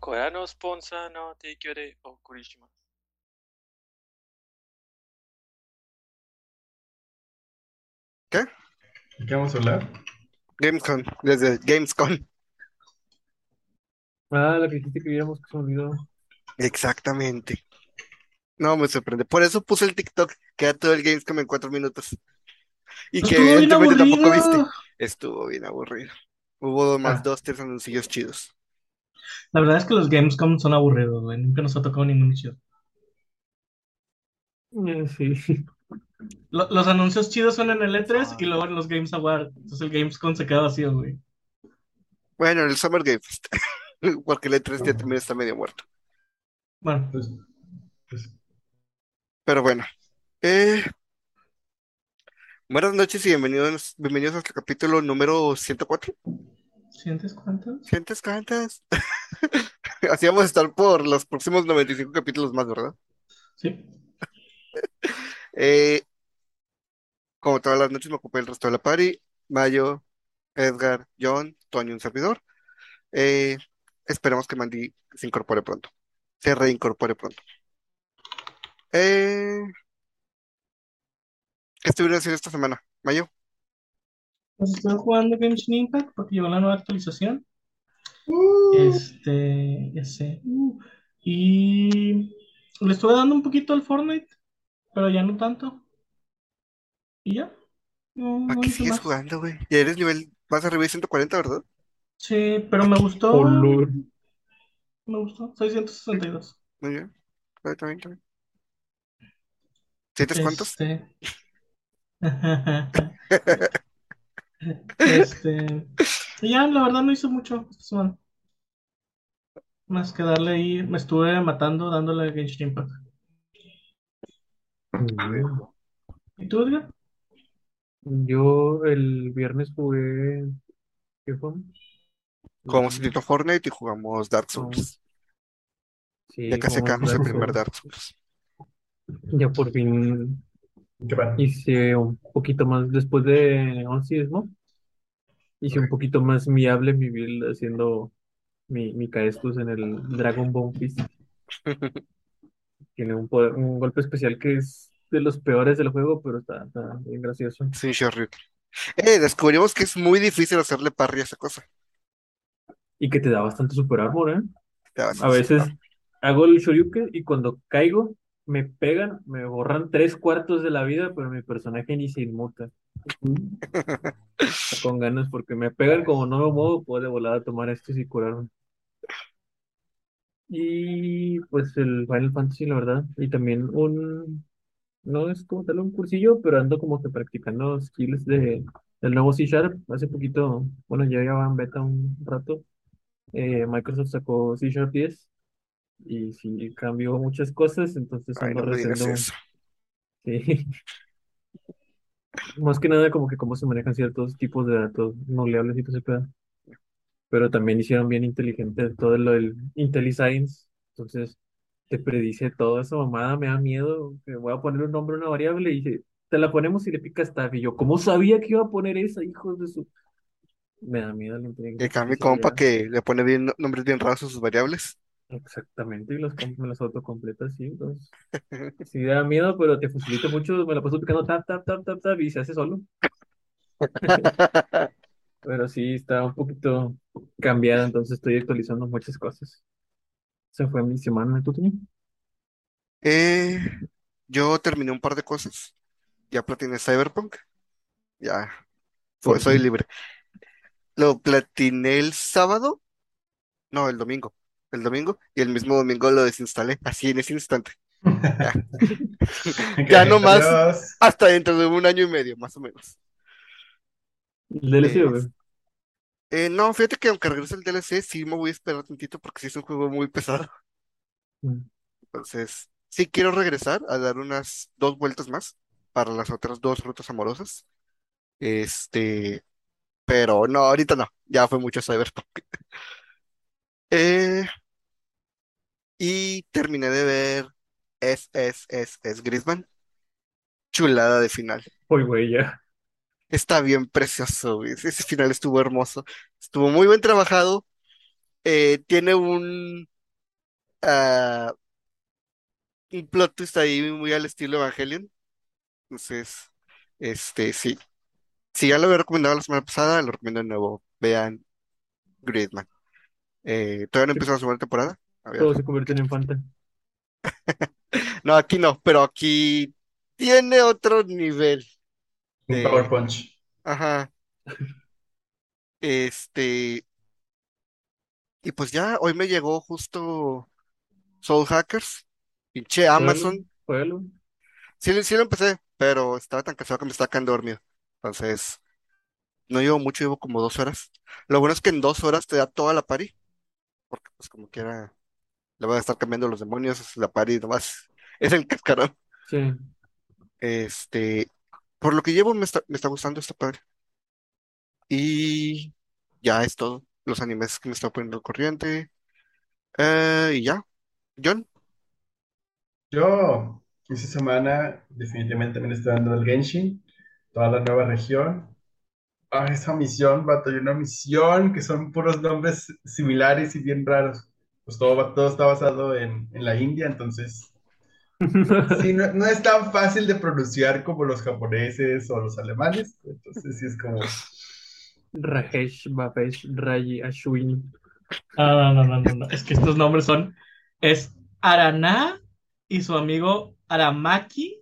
これのスポンサーの提供でお送りします。¿Qué? ¿Qué vamos a hablar? Gamescom, desde Gamescom. Ah, la que dijiste que viéramos que se me olvidó. Exactamente. No, me sorprende. Por eso puse el TikTok, que era todo el Gamescom en cuatro minutos. Y que Estuvo bien evidentemente tampoco aburrido. viste. Estuvo bien aburrido. Hubo más Ah. dos, tres anuncios chidos. La verdad es que los Gamescom son aburridos, güey. Nunca nos ha tocado ningún chido. Eh, sí. Lo- los anuncios chidos son en el E3 y luego en los Games Awards. Entonces el Gamescom se queda vacío, güey. Bueno, el Summer Game Fest. Porque el E3 ya también está medio muerto. Bueno, Pues, pues, Pero bueno. Eh, buenas noches y bienvenidos, bienvenidos a nuestro capítulo número 104. ¿Sientes cuántos? ¿Sientes cuántas? Así vamos a estar por los próximos 95 capítulos más, ¿verdad? Sí. Eh, como todas las noches me ocupé el resto de la party. Mayo, Edgar, John, Tony, un servidor. Eh, esperemos que Mandy se incorpore pronto. Se reincorpore pronto. Eh, ¿qué estuvieron haciendo esta semana? Mayo. Pues estoy jugando Genshin Impact porque llegó la nueva actualización. uh, Este, ya sé. Uh, y le estuve dando un poquito al Fortnite, pero ya no tanto. Y ya. No, ¿Para no qué sigues más. jugando, güey? Ya eres nivel, vas arriba de 140, ¿verdad? Sí, pero me gustó. Olor. Me gustó. 662. Muy bien. Bien, está bien. ¿Sientes cuántos? Este. Y ya, la verdad no hice mucho esta semana. Más que darle ahí. Me estuve matando dándole a Genshin Impact. ¿Y tú, Edgar? Yo el viernes jugué. ¿Qué fue? Jugamos un poquito Fortnite y jugamos Dark Souls. Sí, Ya casi jugamos acabamos el Dark primer Souls. Dark Souls. Ya por fin hice un poquito más después de Oncismo. Hice un poquito más viable mi build haciendo mi, mi Caestus en el Dragon Bone Fist. Tiene un, poder- un golpe especial que es de los peores del juego, pero está, está bien gracioso. Sin Shoryuken. Eh, descubrimos que es muy difícil hacerle parry a esa cosa. Y que te da bastante super armor, ¿eh? Te A veces hago el Shoryuken y cuando caigo me pegan, me borran tres cuartos de la vida, pero mi personaje ni se inmuta. Con ganas, porque me pegan como no me muevo, puedo de volada tomar esto y curarme. Y pues el Final Fantasy, la verdad. Y también un, no es como tal un cursillo, pero ando como que practicando skills de, del nuevo C Sharp. Hace poquito, bueno, ya lleva en beta un rato. eh, Microsoft sacó C Sharp 10 y sí cambió muchas cosas, entonces Ay, ando no me digas eso. sí. Más que nada como que cómo se manejan ciertos tipos de datos no leables y todo ese pedo. Pero también hicieron bien inteligente todo lo del IntelliScience, entonces te predice toda esa mamada, me da miedo, que voy a poner un nombre a una variable y dice, te la ponemos y le picas tab, y yo, ¿cómo sabía que iba a poner esa, hijos de su... Me da miedo la Y inteligencia acá mi compa que le pone bien no- nombres bien raros a sus variables. Exactamente, y los, las autocompletas, sí, entonces... Sí da miedo, pero te facilita mucho, me la paso picando tap, tap, tap, tap, tap, y se hace solo. Pero sí, está un poquito cambiada, entonces estoy actualizando muchas cosas. Se fue mi semana, ¿tú también? Eh, yo terminé un par de cosas. Ya platiné Cyberpunk. Ya, Por soy libre. Lo platiné el sábado. No, el domingo. El domingo. Y el mismo domingo lo desinstalé. Así en ese instante. Ya. No más. adiós. Hasta dentro de un año y medio, más o menos. ¿El DLC, Eh? Eh, no, fíjate que aunque regrese el DLC, sí me voy a esperar tantito porque sí es un juego muy pesado. Mm. Entonces, sí quiero regresar a dar unas dos vueltas más para las otras dos rutas amorosas. Este, pero no, ahorita no. Ya fue mucho Cyberpunk. Eh, y terminé de ver Es, es, es, es Griezmann. Chulada de final. Uy, güey, ya. Está bien precioso, güey. Ese final estuvo hermoso. Estuvo muy bien trabajado. eh, tiene un, ah, un plot twist ahí muy al estilo Evangelion. Entonces, este, sí. Si ya lo había recomendado la semana pasada, lo recomiendo de nuevo. Vean Gridman. Eh, todavía no empezó la segunda temporada. A ver. Todos se convierten en Fanta. No, aquí no, pero aquí tiene otro nivel. Un Power Punch. Ajá. Este, y pues ya, hoy me llegó justo Soul Hackers. Pinche Amazon. Juégalo. Sí, lo- sí lo empecé, pero estaba tan cansado que me estaba quedando dormido. Entonces, no llevo mucho, llevo como dos horas. Lo bueno es que en dos horas te da toda la pari. Porque pues como quiera, le van a estar cambiando los demonios, es la pari nomás. Es el cascarón. Sí. Este, por lo que llevo me está, me está gustando esta padre. Y ya es todo. Los animes que me está poniendo al corriente. Eh, y ya. John. Yo, esta semana, definitivamente me le estoy dando el Genshin, toda la nueva región. Ah, esa misión, vato, hay una misión que son puros nombres similares y bien raros. Pues todo, va- todo está basado en, en la India, entonces, sí, no, no es tan fácil de pronunciar como los japoneses o los alemanes. Entonces, sí es como, Rajesh, Babesh, Rayi, Ashwin. Ah, no, no, no, no, no. Es que estos nombres son. Es Araná y su amigo Aramaki,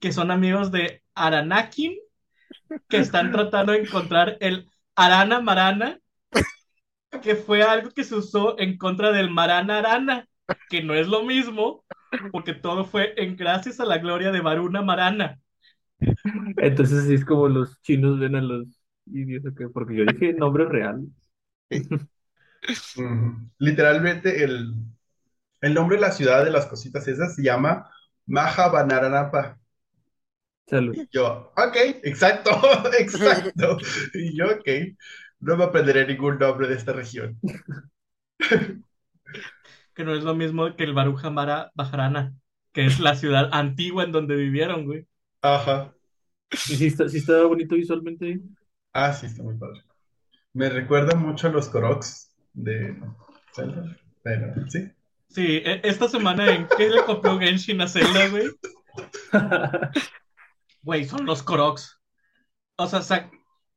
que son amigos de Aranakin, que están tratando de encontrar el Arana Marana, que fue algo que se usó en contra del Marana Arana, que no es lo mismo, porque todo fue en gracias a la gloria de Varuna Marana. Entonces sí es como los chinos ven a los indios, ¿o qué? Porque yo dije nombre real. mm, literalmente el, el nombre de la ciudad de las cositas esas se llama Mahabanaranapa. Salud. Y yo, ok, exacto, exacto. Y yo, ok, no me aprenderé ningún nombre de esta región. que no es lo mismo que el Baruja Mara Bajarana, que es la ciudad antigua en donde vivieron, güey. Ajá. ¿Y si está, sí está bonito visualmente? Ah, sí, está muy padre. Me recuerda mucho a los Koroks de Zelda, pero sí. Sí, e- esta semana en qué le copió Genshin a Zelda, güey. Güey, son los Koroks. O sea, sa-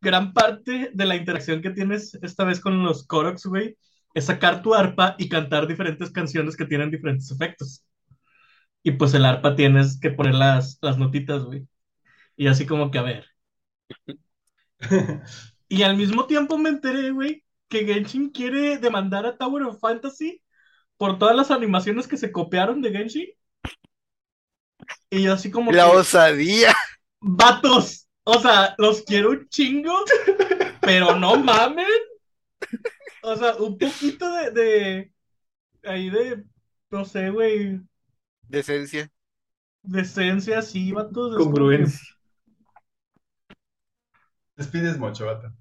gran parte de la interacción que tienes esta vez con los Koroks, güey, es sacar tu arpa y cantar diferentes canciones que tienen diferentes efectos. Y pues el arpa tienes que poner las, las notitas, güey. Y así como que, a ver. Y al mismo tiempo me enteré, güey, que Genshin quiere demandar a Tower of Fantasy por todas las animaciones que se copiaron de Genshin. Y yo así como La que, osadía. vatos, o sea, los quiero un chingo, pero no mamen. O sea, un poquito de, de ahí de, no sé, güey, Decencia. decencia, sí, vatos. Congruencia. Despides mucho, vato.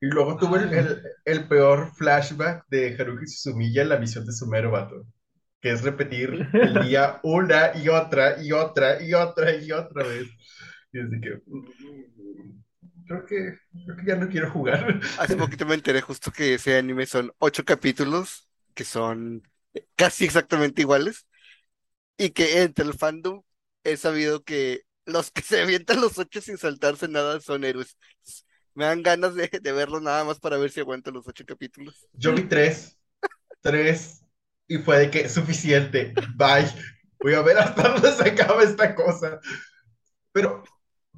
Y luego tuve el, el- el peor flashback de Haruhi Suzumiya en la misión de Sumero, vato. Que es repetir el día una y otra y otra y otra y otra vez. Y así que. mm, Creo que, creo que ya no quiero jugar. Hace poquito me enteré justo que ese anime son ocho capítulos que son casi exactamente iguales y que entre el fandom he sabido que los que se avientan los ocho sin saltarse nada son héroes. Me dan ganas de, de verlo nada más para ver si aguanto los ocho capítulos. Yo vi tres. Tres. Y fue de que suficiente. Bye. Voy a ver hasta dónde se acaba esta cosa. Pero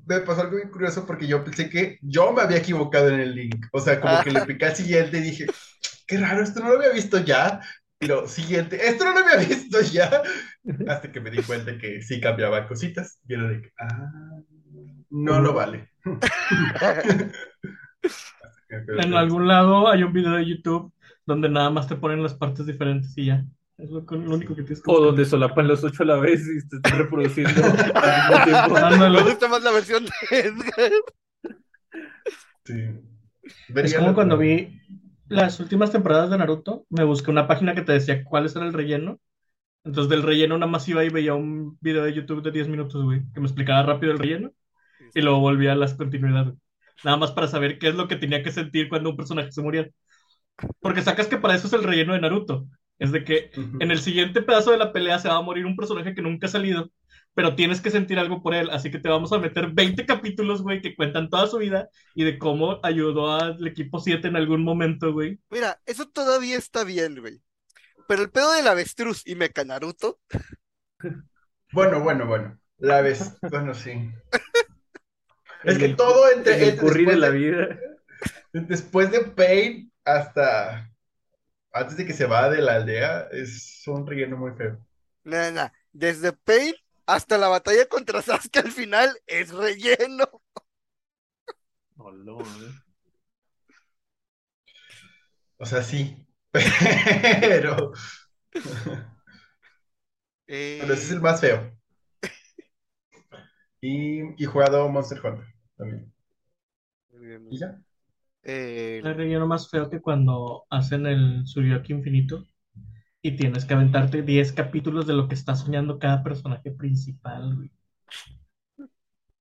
me pasó algo bien curioso porque yo pensé que yo me había equivocado en el link. O sea, como que le piqué al siguiente y dije, qué raro, esto no lo había visto ya. Y lo siguiente, esto no lo había visto ya. Hasta que me di cuenta que sí cambiaba cositas. Y era de que, ah, no lo vale. En algún lado hay un video de YouTube donde nada más te ponen las partes diferentes y ya. Es lo, que- lo único que tienes que O buscar. donde solapan los ocho a la vez y te están reproduciendo al mismo tiempo. Me gusta más la versión de Edgar. Sí. Es como cuando vi las últimas temporadas de Naruto, me busqué una página que te decía cuál era el relleno. Entonces del relleno nada más iba y veía un video de YouTube de 10 minutos, güey, que me explicaba rápido el relleno y luego volvía a las continuidades. Nada más para saber qué es lo que tenía que sentir cuando un personaje se moría. Porque sacas que para eso es el relleno de Naruto. Es de que en el siguiente pedazo de la pelea se va a morir un personaje que nunca ha salido, pero tienes que sentir algo por él, así que te vamos a meter 20 capítulos, güey, que cuentan toda su vida y de cómo ayudó al equipo 7 en algún momento, güey. Mira, eso todavía está bien, güey. Pero el pedo del avestruz y Mecha Naruto, Bueno, bueno, bueno. La vez, bueno, sí. Es que El- todo entre, En el entre- curry de la vida. después de Pain hasta antes de que se va de la aldea es un relleno muy feo. nada, nada. Desde Pain hasta la batalla contra Sasuke al final es relleno. ¿eh? O sea, sí. Pero, Eh, pero ese es el más feo. Y, y he jugado Monster Hunter también. ¿Y ya? Eh, El relleno más feo que cuando hacen el Tsurioki infinito y tienes que aventarte 10 capítulos de lo que está soñando cada personaje principal, güey.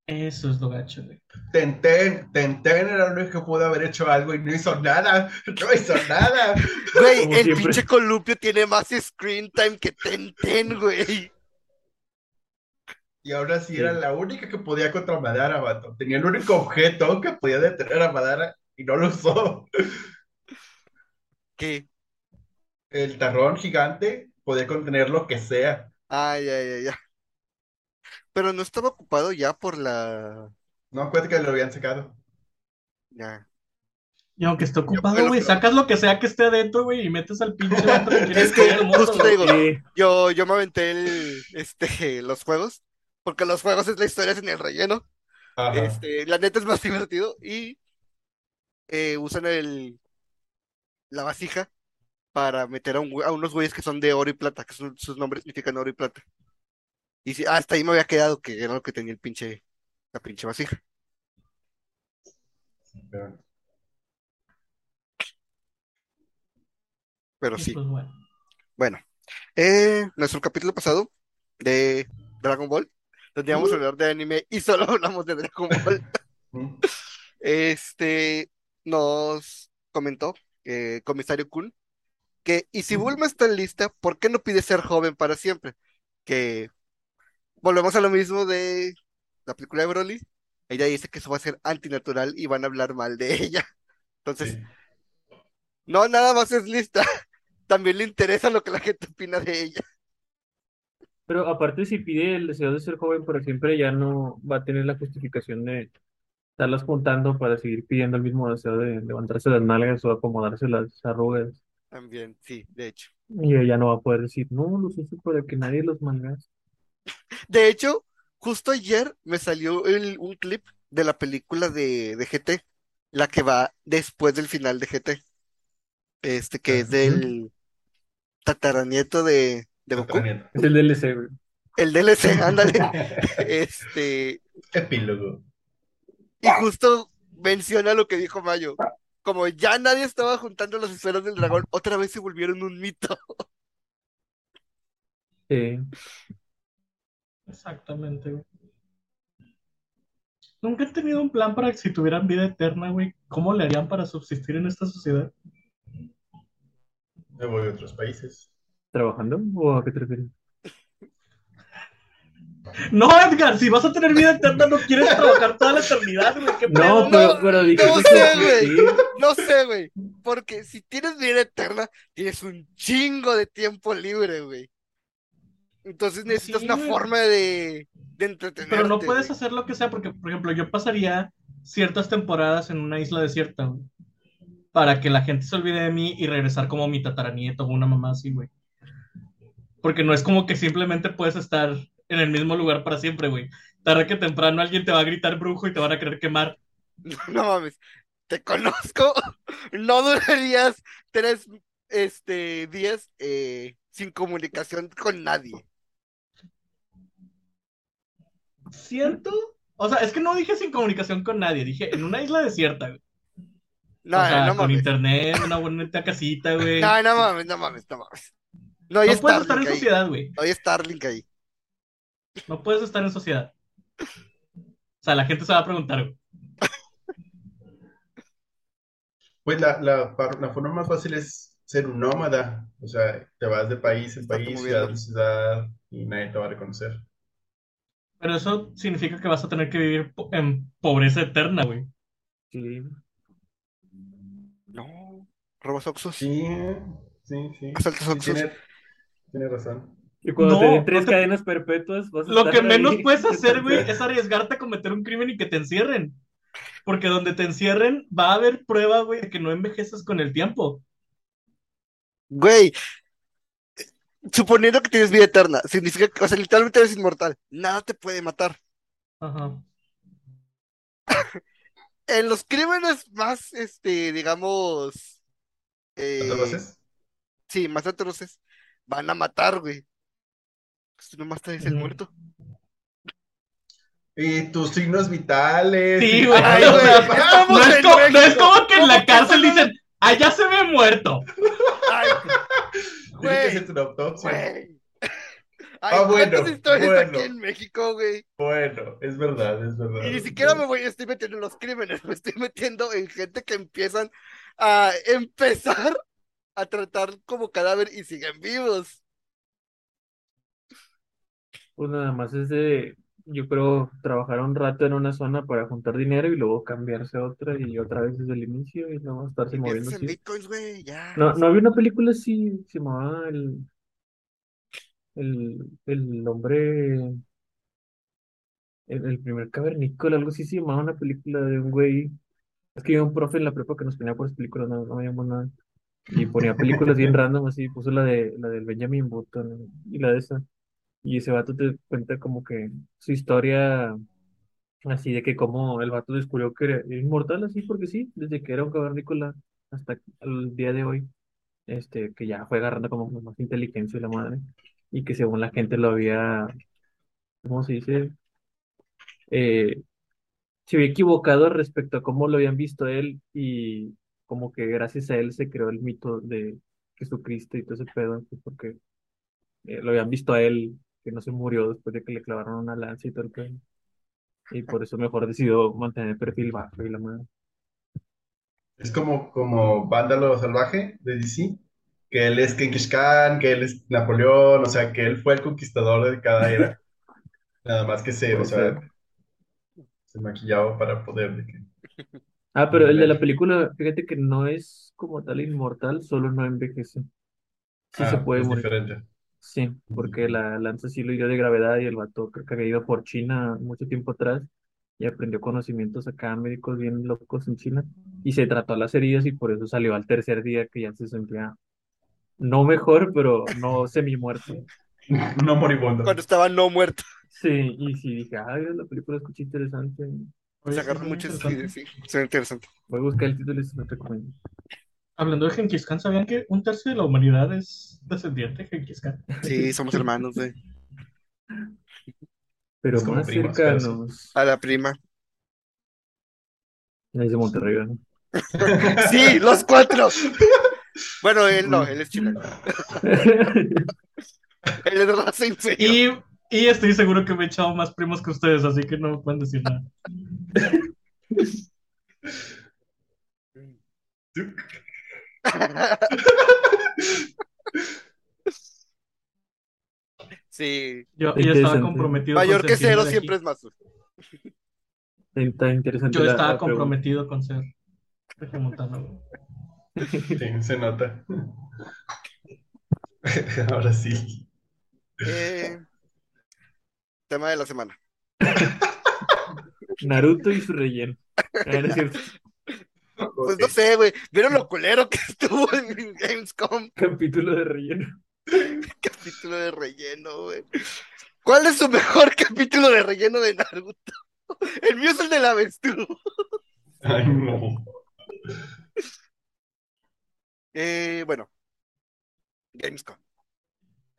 Eso es lo gacho, güey. Tenten, Tenten era el único que pudo haber hecho algo y no hizo nada. No hizo nada. Güey, Como el siempre. pinche Columpio tiene más screen time que Tenten, güey. Y ahora sí Sí. era la única que podía contra Madara, vato. Tenía el único objeto que podía detener a Madara y no lo usó. ¿Qué? El tarrón gigante podía contener lo que sea. Ay, ay, ay, ay. Pero no estaba ocupado ya por la. No acuérdate que lo habían sacado. Ya. Y aunque esté ocupado, güey, sacas lo que sea que esté adentro, güey, y metes al pinche que Es que justo te digo, yo, yo me aventé el, este, los juegos, porque los juegos es la historia sin el relleno. Ajá. Este, la neta es más divertido y eh, usan el, la vasija para meter a, un güey- a unos güeyes que son de oro y plata, que sus, sus nombres significan oro y plata. Y sí, hasta ahí me había quedado que era lo que tenía el pinche, la pinche vasija. Pero- sí. pues bueno. Bueno, eh, nuestro capítulo pasado de Dragon Ball, donde íbamos a hablar de anime y solo hablamos de Dragon Ball, este, nos comentó, eh, Comisario Kun, que, y si Bulma está lista, ¿por qué no pide ser joven para siempre? Que volvemos a lo mismo de la película de Broly, ella dice que eso va a ser antinatural y van a hablar mal de ella. Entonces, Sí. no nada más es lista, también le interesa lo que la gente opina de ella. Pero aparte, si pide el deseo de ser joven para siempre, ya no va a tener la justificación de estarlas juntando para seguir pidiendo el mismo deseo de levantarse las nalgas o acomodarse las arrugas. También, sí, de hecho. Y ella no va a poder decir, no, los uso para que nadie los mangas. De hecho, justo ayer me salió el- un clip de la película de, de GT, la que va después del final de GT. Este, que es del tataranieto de, de Goku. Es el DLC, güey. El DLC, ándale. Este, Epílogo. Y justo menciona lo que dijo Mayo. Como ya nadie estaba juntando las esferas del dragón, otra vez se volvieron un mito. Sí. Exactamente, güey. Nunca he tenido un plan para que si tuvieran vida eterna, güey, ¿cómo le harían para subsistir en esta sociedad? Me voy a otros países. ¿Trabajando? ¿O a qué te refieres? No, Edgar, si vas a tener vida eterna, no quieres trabajar toda la eternidad, güey. No, pero, pero dije no que sé, güey. No sé, güey. Porque si tienes vida eterna, tienes un chingo de tiempo libre, güey. Entonces necesitas Sí, una forma de, de entretenerte. Pero no puedes güey. hacer lo que sea, porque, por ejemplo, yo pasaría ciertas temporadas en una isla desierta, güey. Para que la gente se olvide de mí y regresar como mi tataranieto o una mamá así, güey. Porque no es como que simplemente puedes estar en el mismo lugar para siempre, güey. Tarde que temprano alguien te va a gritar brujo y te van a querer quemar. No mames. Te conozco. No durarías tres este, días eh, sin comunicación con nadie. ¿Siento? O sea, es que no dije sin comunicación con nadie, dije en una isla desierta, güey. No, o sea, no con mames. internet, una bonita casita, güey. No, no mames, no mames, no mames. No hay No puedes estar en Starlink ahí. sociedad, güey. No hay Starlink ahí. No puedes estar en sociedad. O sea, la gente se va a preguntar, güey. Pues la, la, par- la forma más fácil es ser un nómada. O sea, te vas de país en país, ciudad en ciudad, y nadie te va a reconocer. Pero eso significa que vas a tener que vivir po- en pobreza eterna, güey. Sí. No. Robas Oxxos. Sí, sí, sí. Asaltos Sí, Oxxos. tiene, tiene razón. Y cuando No, te den tres no te- cadenas perpetuas, vas a Lo que menos ahí. puedes hacer, güey, es arriesgarte a cometer un crimen y que te encierren. Porque donde te encierren va a haber prueba, güey, de que no envejeces con el tiempo. Güey. Suponiendo que tienes vida eterna, significa que, o sea, literalmente eres inmortal. Nada te puede matar. Ajá. En los crímenes más, este, digamos. eh, Entonces, sí, más atroces, van a matar, güey. Tú nomás te el Ujú. muerto. y tus signos vitales. Sí, y- güey. Ay, o güey, sea, estamos no, es en como, no es México. como que en la ¿Cómo cárcel dicen, allá se ve muerto. Ay, güey, hacerte una autopsia. güey. Ay, Ah, bueno, ¿cuántas historias bueno. aquí en México, güey? Bueno, es verdad, es verdad. Y ni siquiera me voy, estoy metiendo en los crímenes, me estoy metiendo en gente que empiezan a empezar a tratar como cadáver y siguen vivos. Pues nada más es de, yo creo, trabajar un rato en una zona para juntar dinero y luego cambiarse a otra y otra vez desde el inicio y luego estarse moviendo Empiezas en así. bitcoins, güey, ya. No, no había una película así, se llamaba el, el, el hombre, el, el primer cavernícola, algo así se llamaba una película de un güey. Es que había un profe en la prepa que nos ponía por películas, no, no me llamó nada. Y ponía películas bien random, así, puso la de la del Benjamin Button y la de esa. Y ese vato te cuenta como que su historia, así de que como el vato descubrió que era inmortal, así porque sí, desde que era un cavernícola hasta el día de hoy, este, que ya fue agarrando como más inteligencia y la madre, y que según la gente lo había, ¿cómo se dice? Eh, se había equivocado respecto a cómo lo habían visto él y como que gracias a él se creó el mito de Jesucristo y todo ese pedo, porque eh, lo habían visto a él que no se murió después de que le clavaron una lanza y todo el pedo. Y por eso mejor decidió mantener el perfil bajo y la madre. Es como, como Vándalo Salvaje de DC, que él es Genghis Khan, que él es Napoleón, o sea, que él fue el conquistador de cada era. Nada más que se, o sea, se maquillaba para poder. de que- Ah, pero el de la película, fíjate que no es como tal inmortal, solo no envejece. Sí se Ah, puede es morir. diferente. Sí, porque la lanza sí lo hirió de gravedad y el vato creo que había ido por China mucho tiempo atrás y aprendió conocimientos acá médicos bien locos en China y se trató las heridas y por eso salió al tercer día que ya se sentía no mejor, pero no semi muerto. No moribundo. Cuando estaba no muerto. Sí, y sí dije, ay, la película escuché interesante. Se Oye, agarró mucho, sí, interesante. sí, suena interesante. Voy a buscar el título y se lo recomiendo. Hablando de Genghis Khan, ¿sabían que un tercio de la humanidad es descendiente de Genghis Khan? Sí, somos hermanos, güey. Pero Es más primos, pero sí. cercanos. A la prima. Es de Monterrey, ¿no? Sí, los cuatro. Bueno, él no, él es chileno. Él es de raza inferior. Y, y estoy seguro que me he echado más primos que ustedes, así que no me pueden decir nada. Sí, Yo, estaba comprometido con mayor que cero siempre es más. Está interesante Yo estaba comprometido con ser. Sí, se nota. Ahora sí. Eh, tema de la semana. Naruto y su relleno. Ah, no es Pues no sé, güey. ¿Vieron lo culero que estuvo en Gamescom? Capítulo de relleno. Capítulo de relleno, güey. ¿Cuál es su mejor capítulo de relleno de Naruto? El mío es el del avestruz. Ay, no. Eh, bueno. Gamescom.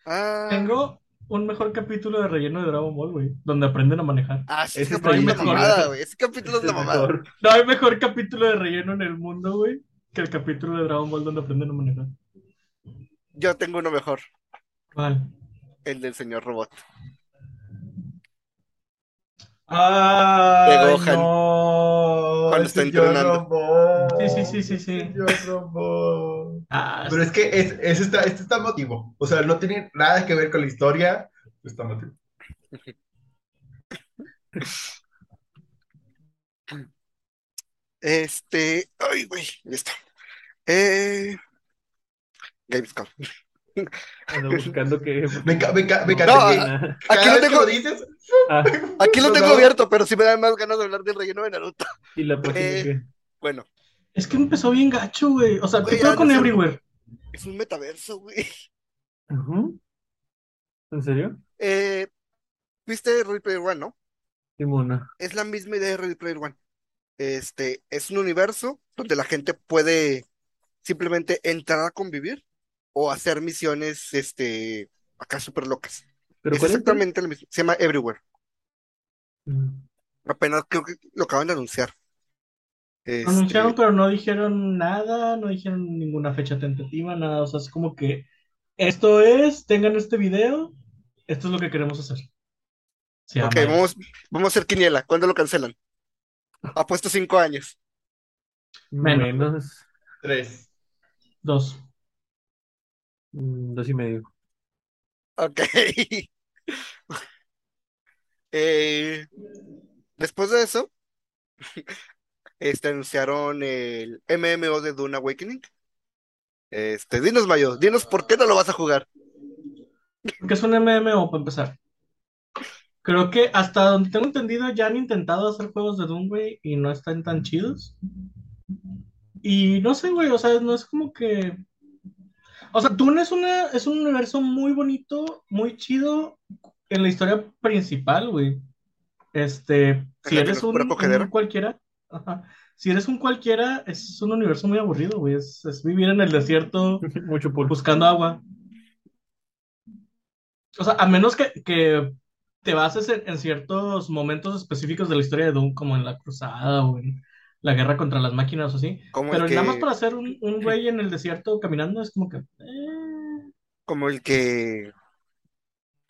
Ah, Tengo un mejor capítulo de relleno de Dragon Ball, güey, donde aprenden a manejar. ah, sí, Ese la mejor. mamada, güey. Ese capítulo es la mamada. No hay mejor capítulo de relleno en el mundo, güey, que el capítulo de Dragon Ball donde aprenden a manejar. Yo tengo uno mejor. ¿Cuál? El del señor robot. ¡Ay, De Gohan. no! Cuando está entrenando. robó. Sí, sí, sí, sí, sí. Ah, Pero es que es, es está, este está emotivo. O sea, no tiene nada que ver con la historia. Está emotivo. Este, ay, güey, listo. Eh, Gamescom. Ando buscando que. Me, enca- me, enca- me encanta No, que cada aquí lo que tengo- lo dices, ah, Aquí lo tengo no. abierto, pero sí me dan más ganas de hablar del relleno de Naruto. y la página Eh, que. Bueno, es que empezó bien gacho, güey. O sea, ¿qué Güey, pedo ya con no sé. Everywhere? es un metaverso, güey. ¿En serio? Eh, ¿viste Ready Player One, no? Simona. Es la misma idea de Ready Player One. Este, es un universo donde la gente puede simplemente entrar a convivir o hacer misiones, este, acá súper locas. ¿Pero Es cuál es? exactamente lo mismo. Se llama Everywhere. Mm. Apenas creo que lo acaban de anunciar. Este, Anunciaron, pero no dijeron nada, no dijeron ninguna fecha tentativa, nada. O sea, es como que esto es, tengan este video, esto es lo que queremos hacer. Se ok, vamos, vamos a hacer quiniela. ¿Cuándo lo cancelan? Apuesto cinco años. Menos. tres. Dos. Mm, Dos y medio. Ok. Eh, después de eso, este, anunciaron el MMO de Dune Awakening. Este, dinos, Mayo, dinos por qué no lo vas a jugar. Porque es un MMO para empezar. Creo que hasta donde tengo entendido ya han intentado hacer juegos de Doom, güey, y no están tan chidos. Y no sé, güey, o sea, no es como que... O sea, Dune es, una, es un universo muy bonito, muy chido en la historia principal, güey. Este, si eres un, un cualquiera, ajá. Si eres un cualquiera, es un universo muy aburrido, güey. Es, es vivir en el desierto Mucho buscando agua. O sea, a menos que, que te bases en, en ciertos momentos específicos de la historia de Doom, como en la cruzada o en la guerra contra las máquinas o así. Como Pero el nada más para hacer un, un güey en el desierto caminando es como que... eh, como el que,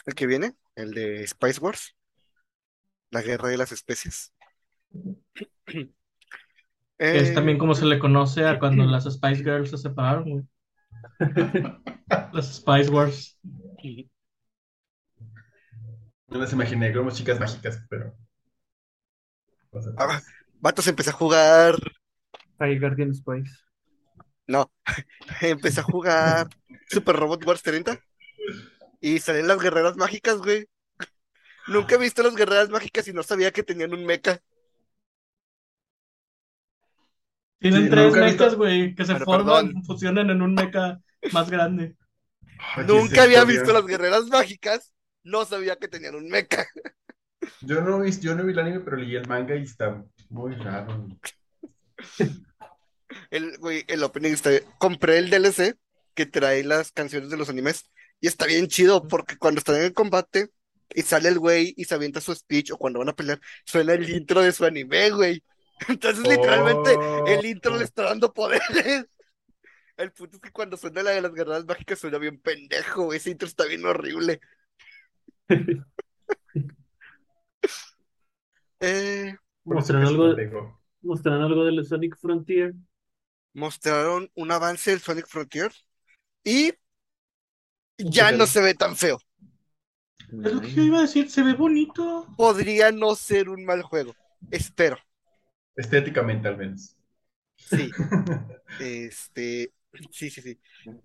el que viene, el de Spice Wars, la guerra de las especies. es Eh, también como se le conoce a cuando las Spice Girls se separaron, güey. Las Spice Wars. No las imaginé como chicas mágicas, pero. o sea, ah, vatos, empecé a jugar, Guardian Spice. no, empecé a jugar Super Robot Wars 30 y salían las guerreras mágicas, güey. Nunca he visto las guerreras mágicas y no sabía que tenían un mecha. Tienen Sí, tres nunca he visto- mechas, güey, que se Pero forman, perdón. fusionan en un mecha más grande. ay, ¿qué es Nunca había visto las guerreras mágicas, no sabía que tenían un mecha. Yo no vi, yo no vi el anime, pero leí el manga y está muy raro. El, güey, el opening está... Compré el DLC que trae las canciones de los animes y está bien chido porque cuando están en el combate y sale el güey y se avienta su speech o cuando van a pelear, suena el intro de su anime, güey. Entonces, literalmente, el intro le está dando poderes. El punto es que cuando suena la de las guerreras mágicas suena bien pendejo. Ese intro está bien horrible. Eh, Mostraron algo, tengo. mostraron algo de la Sonic Frontier. mostraron un avance del Sonic Frontier y ya Pero- no se ve tan feo. Es lo que yo iba a decir, se ve bonito. Podría no ser un mal juego. Espero. Estéticamente, al menos. Sí. Este. Sí, sí, sí.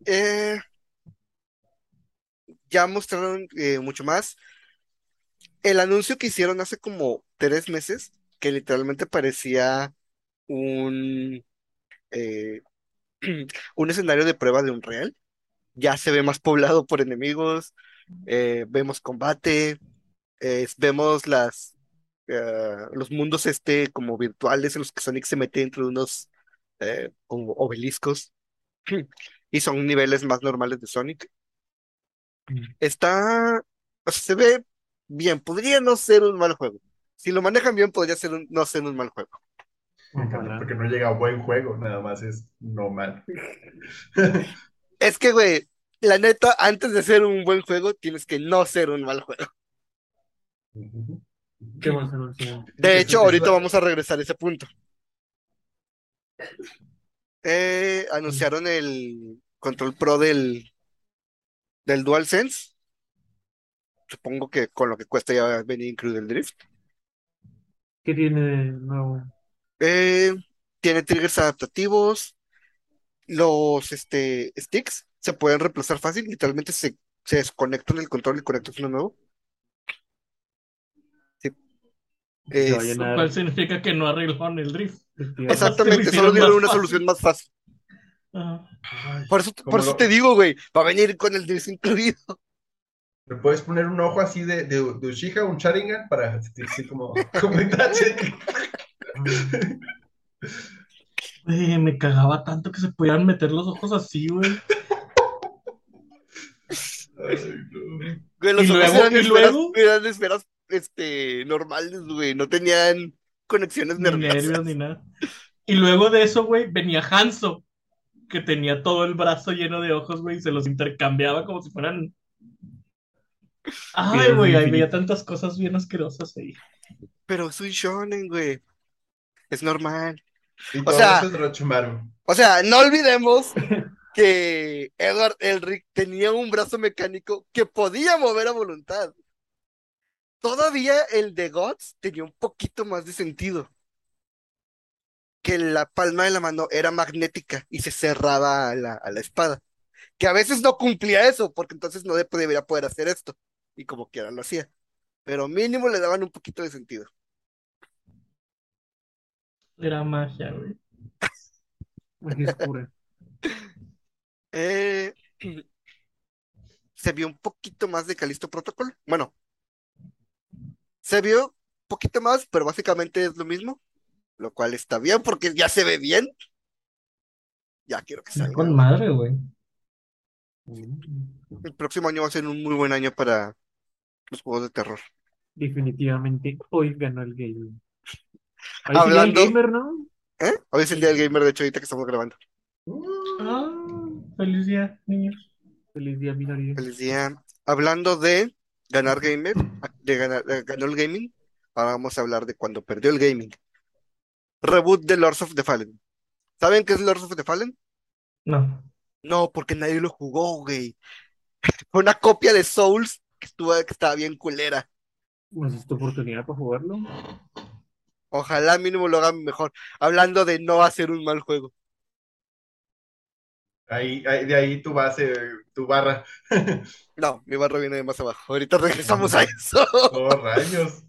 Eh, ya mostraron eh, mucho más. El anuncio que hicieron hace como tres meses, que literalmente parecía un, eh, un escenario de prueba de un real, ya se ve más poblado por enemigos, eh, vemos combate, eh, vemos las, eh, los mundos este como virtuales en los que Sonic se mete entre unos eh, como obeliscos y son niveles más normales de Sonic. Mm. Está, o sea, se ve bien, podría no ser un mal juego. Si lo manejan bien, podría ser un- no ser un mal juego. Porque no llega a buen juego, nada más es no mal. Es que, güey, la neta, antes de ser un buen juego, tienes que no ser un mal juego. ¿Qué más? De hecho, ahorita vamos a regresar a ese punto. Eh, anunciaron el control pro del, del DualSense. Supongo que con lo que cuesta ya venir incluido el drift. ¿Qué tiene de nuevo? Eh, tiene triggers adaptativos. Los este, sticks se pueden reemplazar fácil. Literalmente se, se desconectan el control y conectas uno nuevo. Sí. Se va a Es- Lo llenar. cual significa que no arreglaron el drift. exactamente, solo dieron una fácil. solución más fácil. Ajá. Ay, Por eso, ¿cómo por eso lo- te digo, güey, va a venir con el drift incluido. ¿Le puedes poner un ojo así de, de, de Uchiha, un Sharingan, para sentirse como, como Itachi? Güey, me cagaba tanto que se podían meter los ojos así, güey. Ay, no. Güey, los ¿Y ojos luego? eran ¿Y esferas, luego? eran esferas, este, normales, güey, no tenían conexiones Ni nerviosas. nervios ni nada. Y luego de eso, güey, venía Hanzo, que tenía todo el brazo lleno de ojos, güey, y se los intercambiaba como si fueran. Ay, güey, ahí veía tantas cosas bien asquerosas ahí. Pero es un shonen, güey. Es normal. Y O sea-. O no olvidemos que Edward Elric tenía un brazo mecánico que podía mover a voluntad. Todavía el de Gods tenía un poquito más de sentido. Que la palma de la mano era magnética y se cerraba a la, a la espada. Que a veces no cumplía eso, porque entonces no de- debería poder hacer esto. Y como quiera lo hacía. Pero mínimo le daban un poquito de sentido. Era magia, güey. Magia. Eh, se vio un poquito más de Calisto Protocol. Bueno, se vio un poquito más, pero básicamente es lo mismo, lo cual está bien porque ya se ve bien. Ya quiero que salga. Con madre, güey. El próximo año va a ser un muy buen año para los juegos de terror. Definitivamente hoy ganó el gamer. Hoy Hablando- el gamer, ¿no? ¿Eh? Hoy es el día del gamer, de hecho, ahorita que estamos grabando. Ah, feliz día, niños. Feliz día, minoría. Feliz día. Hablando de ganar gamer, de ganar, de ganó el gaming, ahora vamos a hablar de cuando perdió el gaming. Reboot de Lords of the Fallen. ¿Saben qué es Lords of the Fallen? No. No, porque nadie lo jugó, güey. Fue una copia de Souls que estuvo, que estaba bien culera. Pues es tu oportunidad para jugarlo. Ojalá mínimo lo hagan mejor. Hablando de no hacer un mal juego. Ahí, ahí- de ahí tu base, tu barra. No, mi barro viene de más abajo. Ahorita regresamos a eso. Oh, rayos.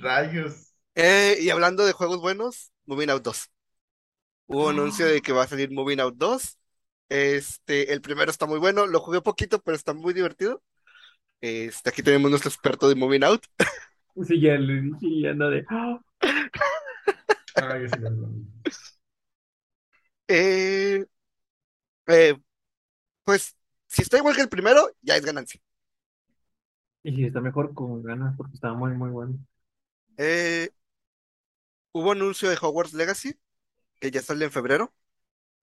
Rayos. Eh, y hablando de juegos buenos, Moving Out 2. Hubo anuncio de que va a salir Moving Out 2. Este, el primero está muy bueno, lo jugué poquito, pero está muy divertido. Este, aquí tenemos nuestro experto de Moving Out. Sí, ya le dije y anda de. ¡Ah! Ay, ese no, no. Eh, eh, pues, si está igual que el primero, ya es ganancia. Y si está mejor con ganas porque estaba muy, muy bueno. Eh, hubo anuncio de Hogwarts Legacy, que ya sale en febrero.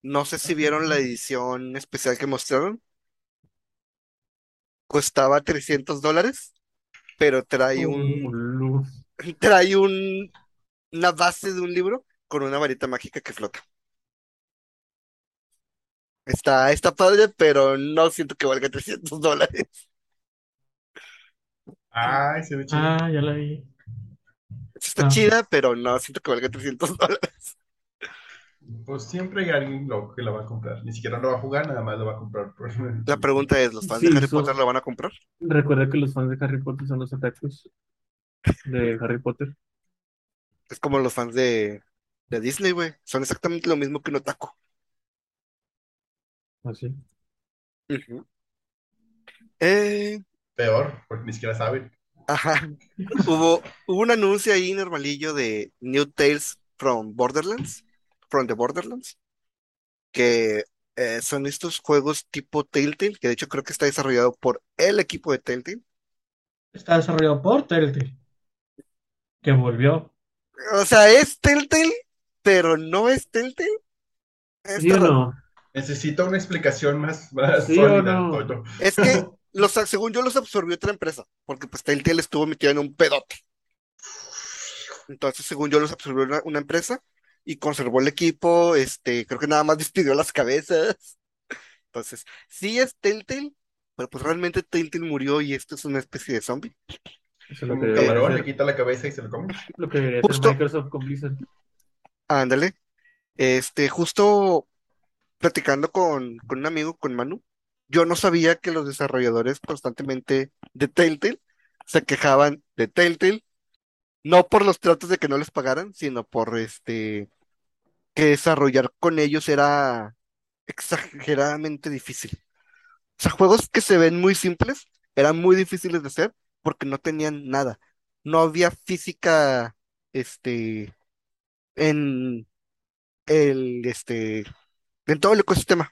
No sé si vieron la edición especial que mostraron. Costaba 300 dólares, pero trae un, Ulu. trae un, una base de un libro con una varita mágica que flota. Está, está padre, pero no siento que valga 300 dólares. Ay, se ve chido. Ah, ya la vi. Está Ah. chida, pero no siento que valga 300 dólares. Pues siempre hay alguien loco que la va a comprar. Ni siquiera lo va a jugar, nada más lo va a comprar. por- La pregunta es, ¿los fans Sí, de Harry eso- Potter lo van a comprar? Recuerda que los fans de Harry Potter son los otakus de Harry Potter. Es como los fans de, de Disney, güey. Son exactamente lo mismo que un otaku. Así. Ujú. Eh, Peor, porque ni siquiera saben. ajá. Hubo, hubo un anuncio ahí normalillo de New Tales from Borderlands, from the Borderlands, que eh, son estos juegos tipo Telltale, que de hecho creo que está desarrollado por el equipo de Telltale. Está desarrollado por Telltale. Que volvió. O sea, es Telltale, pero no es Telltale. Está ¿Sí no? Necesito una explicación más, más ¿Sí o sólida, no? Toño. Es que los, según yo los absorbió otra empresa, porque pues Telltale estuvo metido en un pedote. Entonces, según yo, los absorbió una, una empresa y conservó el equipo. Este, creo que nada más despidió las cabezas. Entonces, sí es Telltale, pero pues realmente Telltale murió y esto es una especie de zombie. Eso es lo Un que debería camarón le quita la cabeza y se lo come. lo que debería Justo- hacer Microsoft con Blizzard. Ándale. Este, justo platicando con, con un amigo, con Manu, yo no sabía que los desarrolladores constantemente de Telltale se quejaban de Telltale, no por los tratos de que no les pagaran, sino por este que desarrollar con ellos era exageradamente difícil. O sea, juegos que se ven muy simples eran muy difíciles de hacer porque no tenían nada. No había física, este, en el, este, en todo el ecosistema.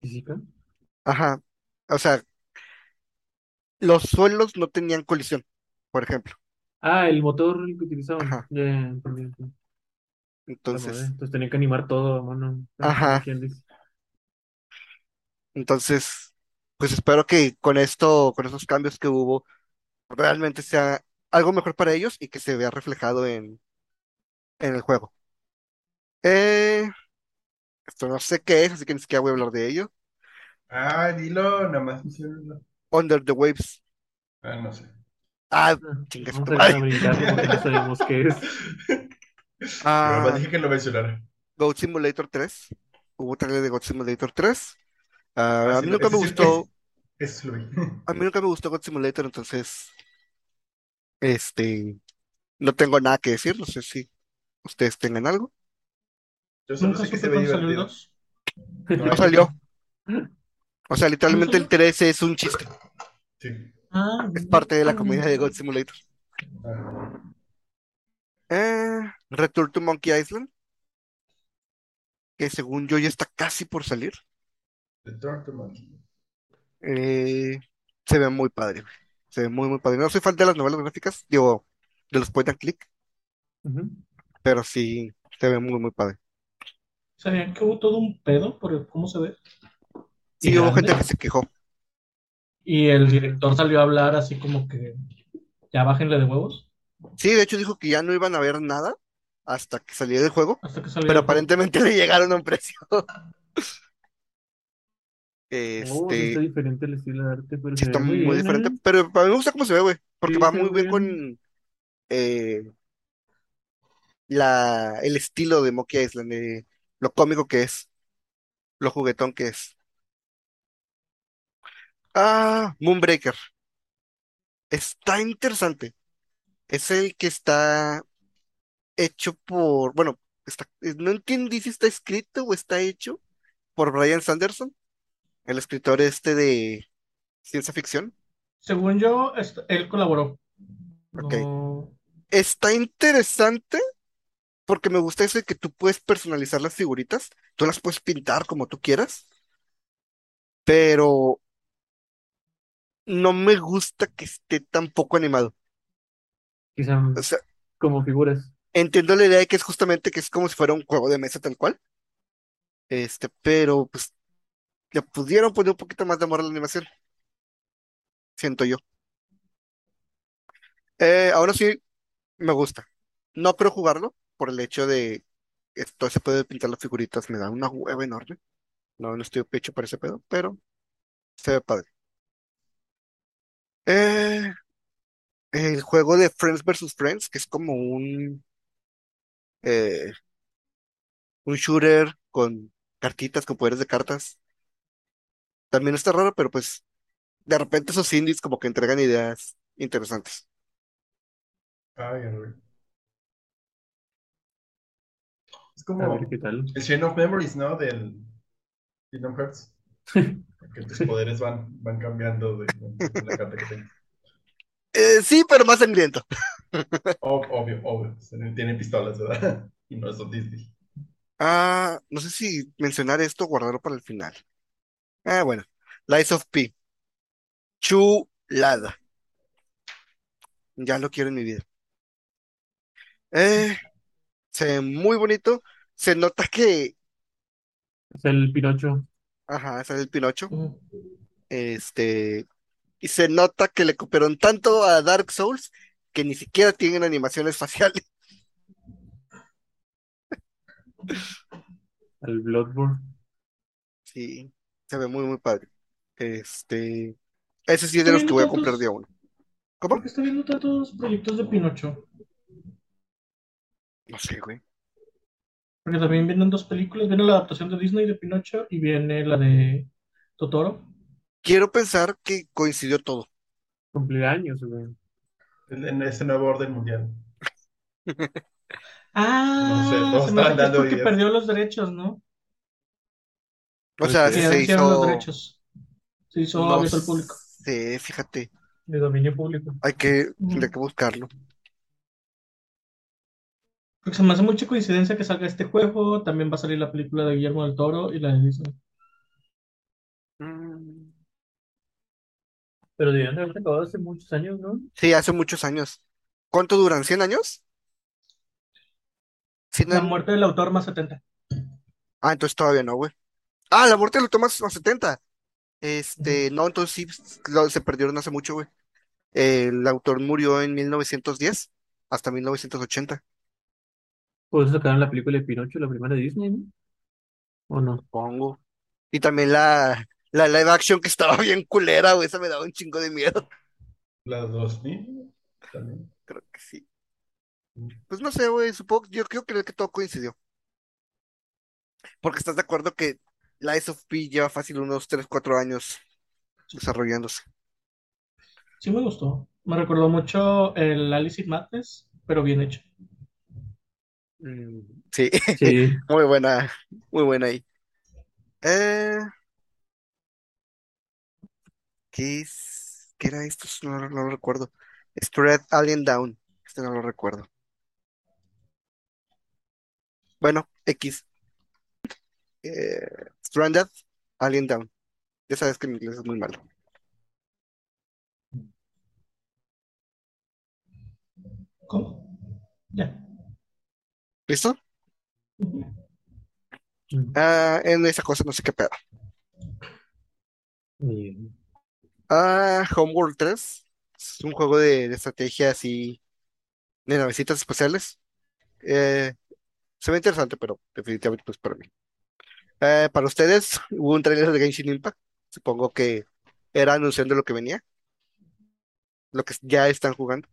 ¿Física? Ajá. O sea, los suelos no tenían colisión, por ejemplo. Ah, el motor que utilizaban. Ajá. Ya, ya, Entonces, Entonces tenían que animar todo mano. Ajá. Entonces, pues espero que con esto, con esos cambios que hubo, realmente sea algo mejor para ellos y que se vea reflejado en, en el juego. Eh, esto no sé qué es, así que ni siquiera voy a hablar de ello. Ah, dilo, nada más menciónalo. Under the Waves. Ah, no sé. Ah, Ah, Chinga su Vamos a porque no sabemos qué es. ah, más dije que lo mencionara. Goat Simulator 3. Hubo trailer de God Simulator 3. Ah, Ah, a sí, mí lo- nunca me sí- gustó, lo vi. a mí nunca me gustó God Simulator, entonces, este, no tengo nada que decir. No sé si ustedes tengan algo. Yo solo sé que se ve divertido. 2. No, No salió. O sea, literalmente el ¿No 3 es un chiste. Sí. Ah, Es parte de la comedia de God Simulator. Ah, Eh, Return to Monkey Island, que según yo ya está casi por salir. The Turn to Monkey. Eh, se ve muy padre. güey. Se ve muy, muy padre. No soy fan de las novelas gráficas, digo, de los point and click, pero sí, se ve muy, muy padre. ¿Sabían que hubo todo un pedo por el- cómo se ve? Sí, Y hubo grande. gente que se quejó. Y el director salió a hablar así como que ya bájenle de huevos Sí, de hecho dijo que ya no iban a ver nada hasta que saliera el juego, hasta que salió pero el juego. aparentemente le llegaron a un precio. Oh, Este, está diferente el estilo de arte, pero está muy, muy bien, diferente, ¿eh? pero a mí me gusta cómo se ve, güey, porque Sí, va muy bien con eh, la, el estilo de Monkey Island, eh, lo cómico que es, lo juguetón que es. Ah, Moonbreaker. Está interesante. Es el que está hecho por, bueno, está, no entendí si está escrito o está hecho por Brian Sanderson, el escritor este de ciencia ficción. Según yo, él colaboró. Ok. No- Está interesante porque me gusta eso de que tú puedes personalizar las figuritas, tú las puedes pintar como tú quieras, pero no me gusta que esté tan poco animado. Quizá O sea, como figuras. Entiendo la idea de que es justamente que es como si fuera un juego de mesa tal cual, este, pero pues le pudieron poner un poquito más de amor a la animación, siento yo. Eh, ahora sí, me gusta. No creo jugarlo por el hecho de esto se puede pintar las figuritas, me da una hueva enorme. No, no estoy pecho para ese pedo, pero se ve padre. Eh, el juego de Friends vs. Friends, que es como un, eh, un shooter con cartitas, con poderes de cartas. También está raro, pero pues de repente esos indies como que entregan ideas interesantes. Ay, güey. Es A como ver qué tal. el Chain of Memories, ¿no? Del Kingdom Hearts. Que tus poderes van, van cambiando de, de la carta que tengas. Eh, sí, pero más sangriento. Ob- Obvio, obvio. Tienen, tienen pistolas, ¿verdad? Y no son Disney. Ah, no sé si mencionar esto o guardarlo para el final. Ah, bueno. Lies of P. Chulada. Ya lo quiero en mi vida. Eh, se ve muy bonito. Se nota que, Es el Pinocho. ajá, sale el Pinocho. Mm. Este, y se nota que le copiaron tanto a Dark Souls que ni siquiera tienen animaciones faciales. Al Bloodborne. Sí, se ve muy, muy padre. Este, ese sí es de los que voy a comprar día uno. ¿Cómo? ¿Por qué está viendo tantos proyectos de Pinocho? No sé, güey. Porque también vienen dos películas. Viene la adaptación de Disney de Pinocho y viene la de Totoro. Quiero pensar que coincidió todo. Cumplir años, güey. En, ese nuevo orden mundial. Ah, No sé, todos se me estaban dando porque ideas. perdió los derechos, ¿no? O sea, Sí, Que ya se vencieron los hizo. derechos. Se hizo No abierto al público. sé, fíjate. De dominio público. Hay que, Mm. tendré que buscarlo. Porque se me hace mucha coincidencia que salga este juego. También va a salir la película de Guillermo del Toro y la de Disney. Mm, Pero debían de haberse acabado hace muchos años, ¿no? Sí, hace muchos años. ¿Cuánto duran? ¿100 años? ¿Cien La muerte del autor más 70. Ah, entonces todavía no, güey. Ah, la muerte lo tomas a 70. Este, no, entonces sí, lo- se perdieron hace mucho, güey. El autor murió en 1910 hasta 1980, Por eso sacaron la película de Pinocho, la primera de Disney, ¿no? ¿O no? supongo. Y también la, la live action que estaba bien culera, güey, esa me daba un chingo de miedo. Las dos niñas también. Creo que sí. Pues no sé, güey, supongo, yo creo que que todo coincidió. Porque estás de acuerdo que Lies of P lleva fácil unos 3, 4 años desarrollándose. Sí me gustó. Me recordó mucho el Alice in Madness, pero bien hecho. Mm, Sí, Sí. muy buena, muy buena ahí. Eh, ¿qué es? ¿Qué era esto? No, no lo recuerdo. Spread Alien Down. Este no lo recuerdo. Bueno, X. Eh, Stranded Alien Down. Ya sabes que mi inglés es muy malo. ¿Cómo? Ya. ¿Listo? Ah, en esa cosa no sé qué pedo. Bien. Ah, Homeworld 3. Es un juego de, de estrategia así de navecitas espaciales. Eh, se ve interesante, pero definitivamente pues para mí. Eh, para ustedes, hubo un trailer de Genshin Impact. Supongo que era anunciando lo que venía, lo que ya están jugando.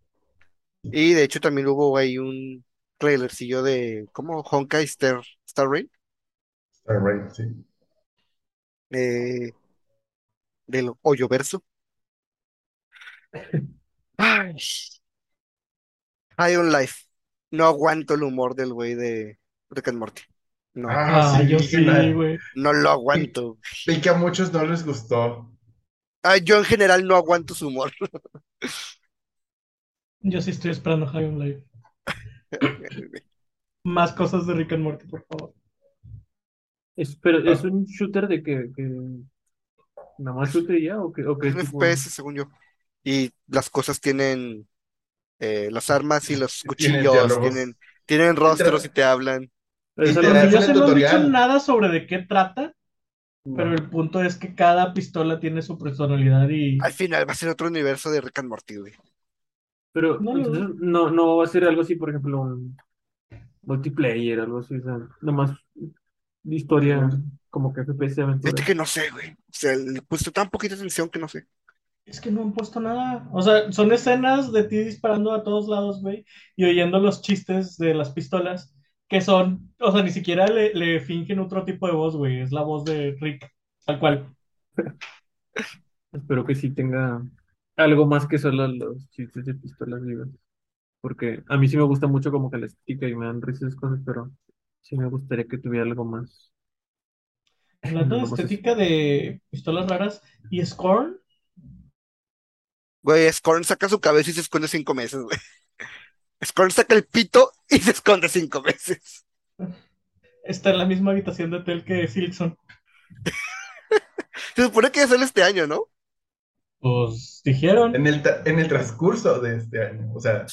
Y de hecho también hubo ahí un trailercillo de como Honkai Star, Star Rail, Star Rail, sí. eh, del Hoyoverso. Ay, High on Life. No aguanto el humor del güey de Rick and Morty. No, Ah, Ah, sí, yo sí, güey. no lo aguanto. Vi que a muchos no les gustó. Ah, yo en general no aguanto su humor. Yo sí estoy esperando High on Life. Más cosas de Rick and Morty, por favor. Es, pero es un shooter de que, que nada más shooter y ya o que, o que Es es un tipo FPS, según yo. Y las cosas tienen eh, las armas y los cuchillos, tienen, tienen rostros y te hablan. es yo sé no han dicho nada sobre de qué trata, pero no. el punto es que cada pistola tiene su personalidad y Al final va a ser otro universo de Rick and Morty, güey. Pero No, no, entonces no, no va a ser algo así, por ejemplo, un multiplayer, algo así, o sea, nomás de historia como que FPS aventura. Fíjate que no sé, güey. O sea, le puse tan poquita atención que no sé. Es que no han puesto nada. O sea, son escenas de ti disparando a todos lados, güey, y oyendo los chistes de las pistolas, que son, o sea, ni siquiera le, le fingen otro tipo de voz, güey, es la voz de Rick, tal cual. Espero que sí tenga algo más que solo los chistes de pistolas vivas. Porque a mí sí me gusta mucho como que la estética y me dan risas esas cosas, pero sí me gustaría que tuviera algo más. Hablando de estética de pistolas raras y Scorn, Güey, Scorn saca su cabeza y se esconde cinco meses, güey. Scorn saca el pito y se esconde cinco meses. está en la misma habitación de hotel que Silkson. Se supone que ya sale este año, ¿no? Pues dijeron. En el, en el transcurso de este año. O sea,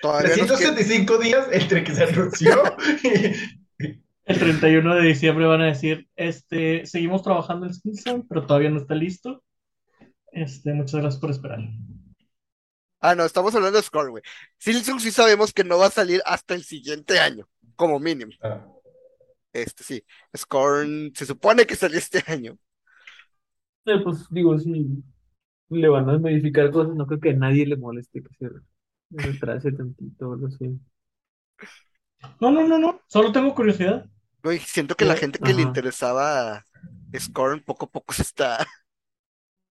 Todavía nos queda- 365 días entre que se anunció y, El 31 de diciembre van a decir, este, seguimos trabajando en Simpson, pero todavía no está listo. Este, muchas gracias por esperar. Ah, no, estamos hablando de Scorn, güey. Silksong sí sabemos que no va a salir hasta el siguiente año, como mínimo. Ah, Este sí. Scorn se supone que salió este año. Eh, pues digo, si le van a modificar cosas, no creo que a nadie le moleste que se retrase tantito o algo así. No, no, no, no. Solo tengo curiosidad. Güey, siento que la gente que le interesaba Scorn poco a poco se está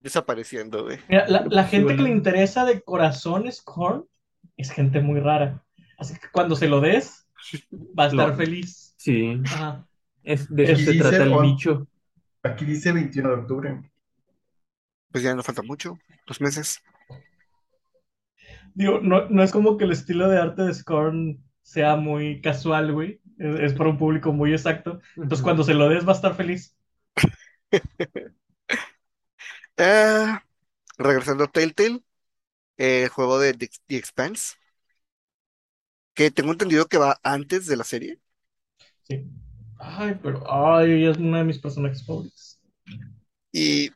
desapareciendo, güey. Mira, la, gente que le interesa de corazón Scorn es gente muy rara. Así que cuando se lo des, va a estar feliz. Sí, Ajá. es, de eso Aquí se trata el nicho. Aquí dice 21 de octubre. Pues ya no falta mucho, dos meses. Digo, no, no es como que el estilo de arte de Scorn sea muy casual, güey. Es, es para un público muy exacto. Entonces, cuando se lo des, va a estar feliz. Eh, regresando a Telltale, eh, el juego de The, The Expanse, que tengo entendido que va antes de la serie. Sí. Ay, pero ay, es uno de mis personajes favoritos. Y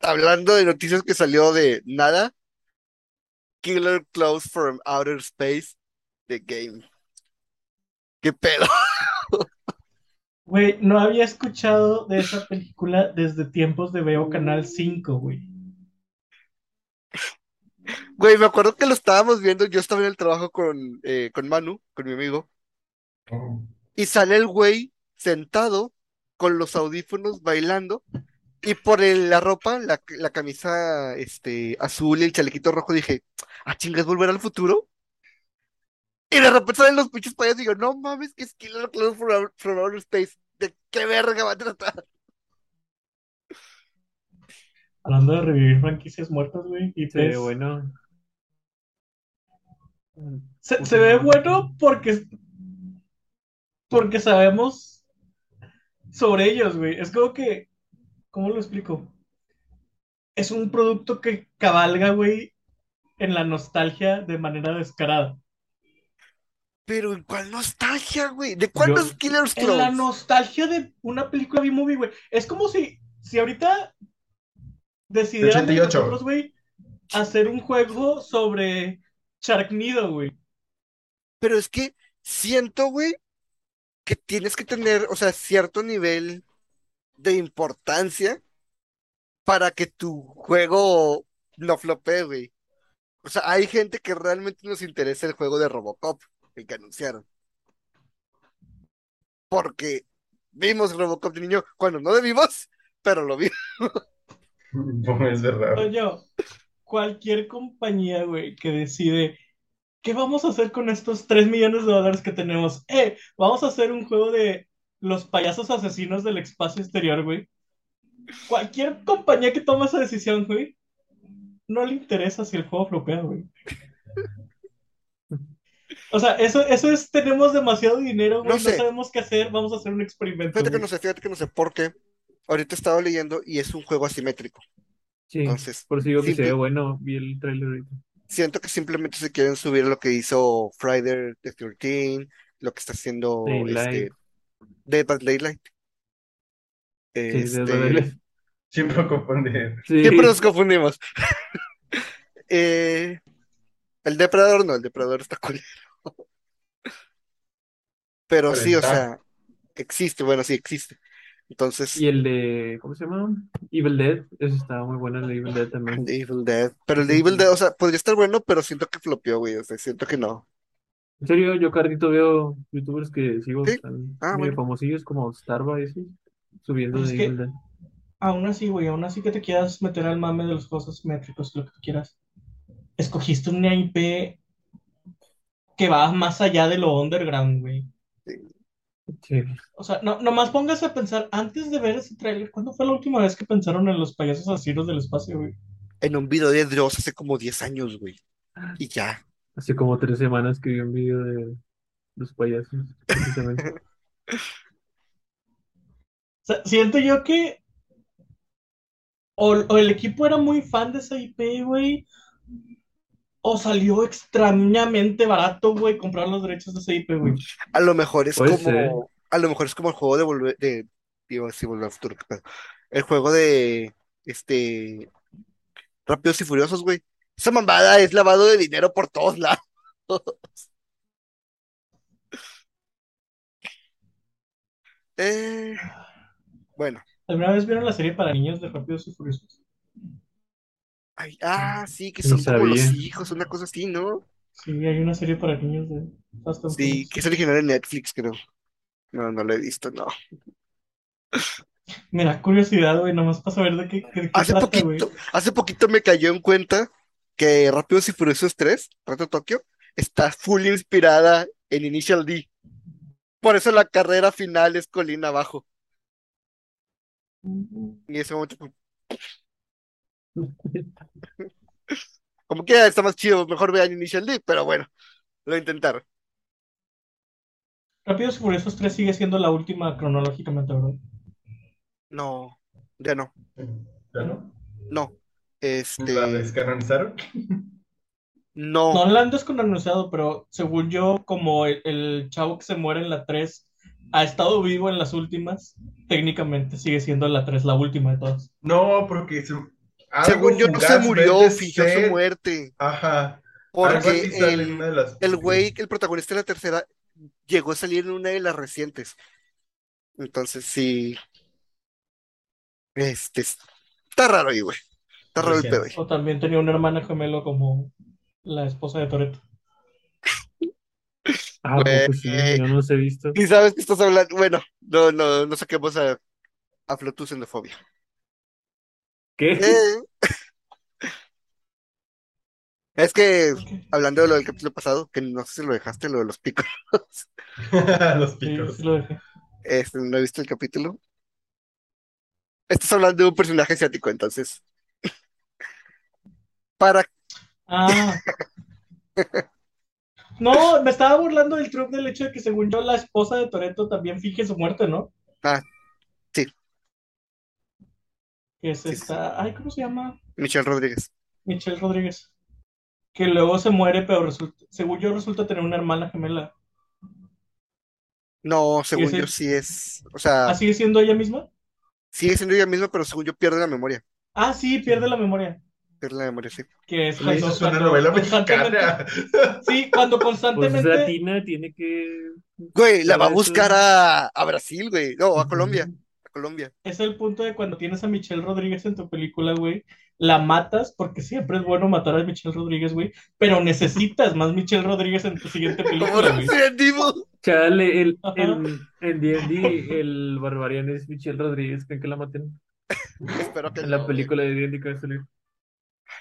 hablando de noticias que salió de nada, Killer Clothes from Outer Space, The Game. ¿Qué pedo? Güey, no había escuchado de esa película desde tiempos de Veo Canal 5, güey. Güey, me acuerdo que lo estábamos viendo, yo estaba en el trabajo con, eh, con Manu, con mi amigo, Oh. y sale el güey sentado con los audífonos bailando, y por el- la ropa, la, camisa este, azul y el chalequito rojo, dije, ah, chingas, volver al futuro. Y de repente salen los pinches payasos y digo, no mames, que es Killer Clothes from, from Outer Space. ¿De qué verga va a tratar? Hablando de revivir franquicias muertas, güey. Y Se ve pues, bueno. se, se ve bueno porque, porque sabemos sobre ellos, güey. Es como que, ¿cómo lo explico? Es un producto que cabalga, güey, en la nostalgia de manera descarada. Pero ¿en cuál nostalgia, güey? ¿De cuándo Yo- es Killer En la nostalgia de una película B-movie, güey. Es como si, si ahorita decidieran de 88. nosotros, güey, hacer un juego sobre Sharknado, güey. Pero es que siento, güey, que tienes que tener, o sea, cierto nivel de importancia para que tu juego no flopee, güey. O sea, hay gente que realmente nos interesa el juego de Robocop, el que anunciaron. Porque vimos Robocop de niño cuando no debimos, pero lo vimos. No, es verdad. Oye, cualquier compañía, güey, que decide, ¿qué vamos a hacer con estos 3 millones de dólares que tenemos? Eh, vamos a hacer un juego de los payasos asesinos del espacio exterior, güey. Cualquier compañía que tome esa decisión, güey, no le interesa si el juego flopea, güey. O sea, eso, eso es, tenemos demasiado dinero, güey, No sabemos qué hacer, vamos a hacer un experimento. Fíjate que no sé, fíjate que no sé por qué. Ahorita estaba leyendo y es un juego asimétrico. Sí, Entonces, por eso digo que se simple- ve bueno. Vi el trailer ahorita. siento que simplemente se quieren subir lo que hizo Friday the 13, lo que está haciendo Daylight. este Dead by Daylight. Sí, Este, verdad. Siempre confundir. Sí. siempre nos confundimos. Eh, el depredador no, el depredador está culero. Pero sí, o sea, existe, bueno, sí existe. Entonces, Y el de, ¿cómo se llama? Evil Dead. Ese estaba muy bueno, el de Evil Dead también. The Evil Dead. Pero el de Evil Dead, o sea, podría estar bueno, pero siento que flopeó, güey. O sea, siento que no. En serio, yo carrito veo youtubers que sigo, Sí. están Ah, medio bueno. famosillos como Starba y así, subiendo Es de que- Evil Dead. Aún así, güey, aún así que te quieras meter al mame de los juegos asimétricos, lo que tú quieras. Escogiste una IP que va más allá de lo underground, güey. Sí. O sea, no, nomás póngase a pensar, antes de ver ese tráiler, ¿cuándo fue la última vez que pensaron en los payasos asesinos del espacio, güey? En un video de Dross hace como 10 años, güey. Y ya. Hace como tres semanas que vi un video de los payasos, precisamente. O sea, siento yo que o, o el equipo era muy fan de esa IP, güey, o salió extrañamente barato, güey, comprar los derechos de esa IP, güey. A lo mejor es Puede como. ser. A lo mejor es como el juego de volver. De, digo, sí, volver al futuro. El juego de. Este. Rápidos y Furiosos, güey. Esa mamada es lavado de dinero por todos lados. Eh, bueno, ¿Alguna vez vieron la serie para niños de Rápidos y Furiosos? Ay, ah, sí, que son como los sabía. hijos, una cosa así, ¿no? Sí, hay una serie para niños de Fast and Sí, Furious. que es original de Netflix, creo. No, no lo he visto, no. Mira, curiosidad, güey, nomás para saber de qué, de qué Hace trata, güey. poquito, hace poquito me cayó en cuenta que Rápidos y Furiosos 3, Reto Tokio, está full inspirada en Initial D. Por eso la carrera final es colina abajo. Y en ese momento, como que está más chido, mejor vean Initial D, pero bueno, lo intentaron. Rápidos y Furiosos 3 sigue siendo la última cronológicamente, ¿verdad? No, ya no, ¿Ya no? no. ¿La Este, descanonizaron? no, No la han descanonizado, pero según yo, como el, el chavo que se muere en la 3 ha estado vivo en las últimas, técnicamente sigue siendo la 3 la última de todas. No, porque según yo no se murió, fingió su muerte. Ajá. Porque en el, las el güey, el protagonista de la tercera, llegó a salir en una de las recientes. Entonces sí. Este está raro ahí, güey. Está raro el pedo ahí. O también tenía una hermana gemelo como la esposa de Toretto. Ah, ¿a poco sí, Güey. yo no los he visto. Y sabes que estás hablando. Bueno, no, no, no saquemos a, a Flotus Endofobia. ¿Qué? Eh. Es que, hablando de lo del capítulo pasado, que no sé si lo dejaste, lo de los picos. los picos. sí lo dejé. Este, no he visto el capítulo. Estás hablando de un personaje asiático, entonces. Para Ah. No, me estaba burlando del truco del hecho de que según yo la esposa de Toretto también finge su muerte, ¿no? Ah. Que es Sí, sí, esta, ay, ¿cómo se llama? Michelle Rodríguez. Michelle Rodríguez. Que luego se muere, pero resulta, según yo resulta tener una hermana gemela. No, según ese- yo sí es. O sea, ¿Ah, sigue siendo ella misma? sigue siendo ella misma, pero según yo pierde la memoria. Ah, sí, pierde la memoria. Pierde la memoria, sí. Que es una novela constantemente- mexicana. Sí, cuando Pues es constantemente. latina, tiene que. Güey, la va a buscar a, a Brasil, güey. No, a Colombia. Colombia. Es el punto de cuando tienes a Michelle Rodríguez en tu película, güey, la matas porque siempre es bueno matar a Michelle Rodríguez, güey, pero necesitas más Michelle Rodríguez en tu siguiente película, güey. Chale, el, el, en D&D, el barbarian es Michelle Rodríguez. ¿Creen que la maten? Espero que En no, la película de D&D que va a salir.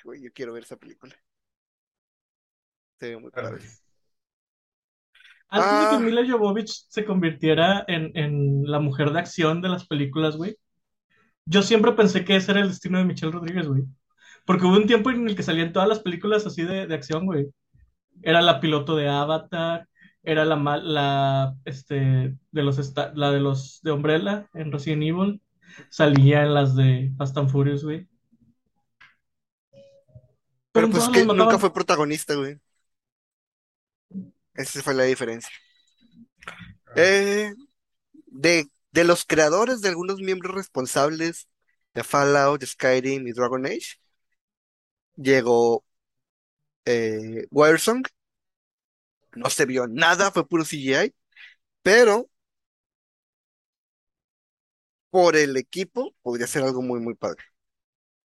Güey, yo quiero ver esa película. Se ve muy Ah, Antes de Ah. que Mila Jovovich se convirtiera en, en la mujer de acción de las películas, güey, yo siempre pensé que ese era el destino de Michelle Rodríguez, güey. Porque hubo un tiempo en el que salían todas las películas así de, de acción, güey. Era la piloto de Avatar, era la, la, este, de los, la de los de Umbrella en Resident Evil, salía en las de Fast and Furious, güey. Pero en pues que nunca fue protagonista, güey. Esa fue la diferencia. Eh, de, de los creadores de algunos miembros responsables de Fallout, Skyrim y Dragon Age, llegó eh, Wiresong. No se vio nada, fue puro CGI, pero por el equipo podría ser algo muy, muy padre.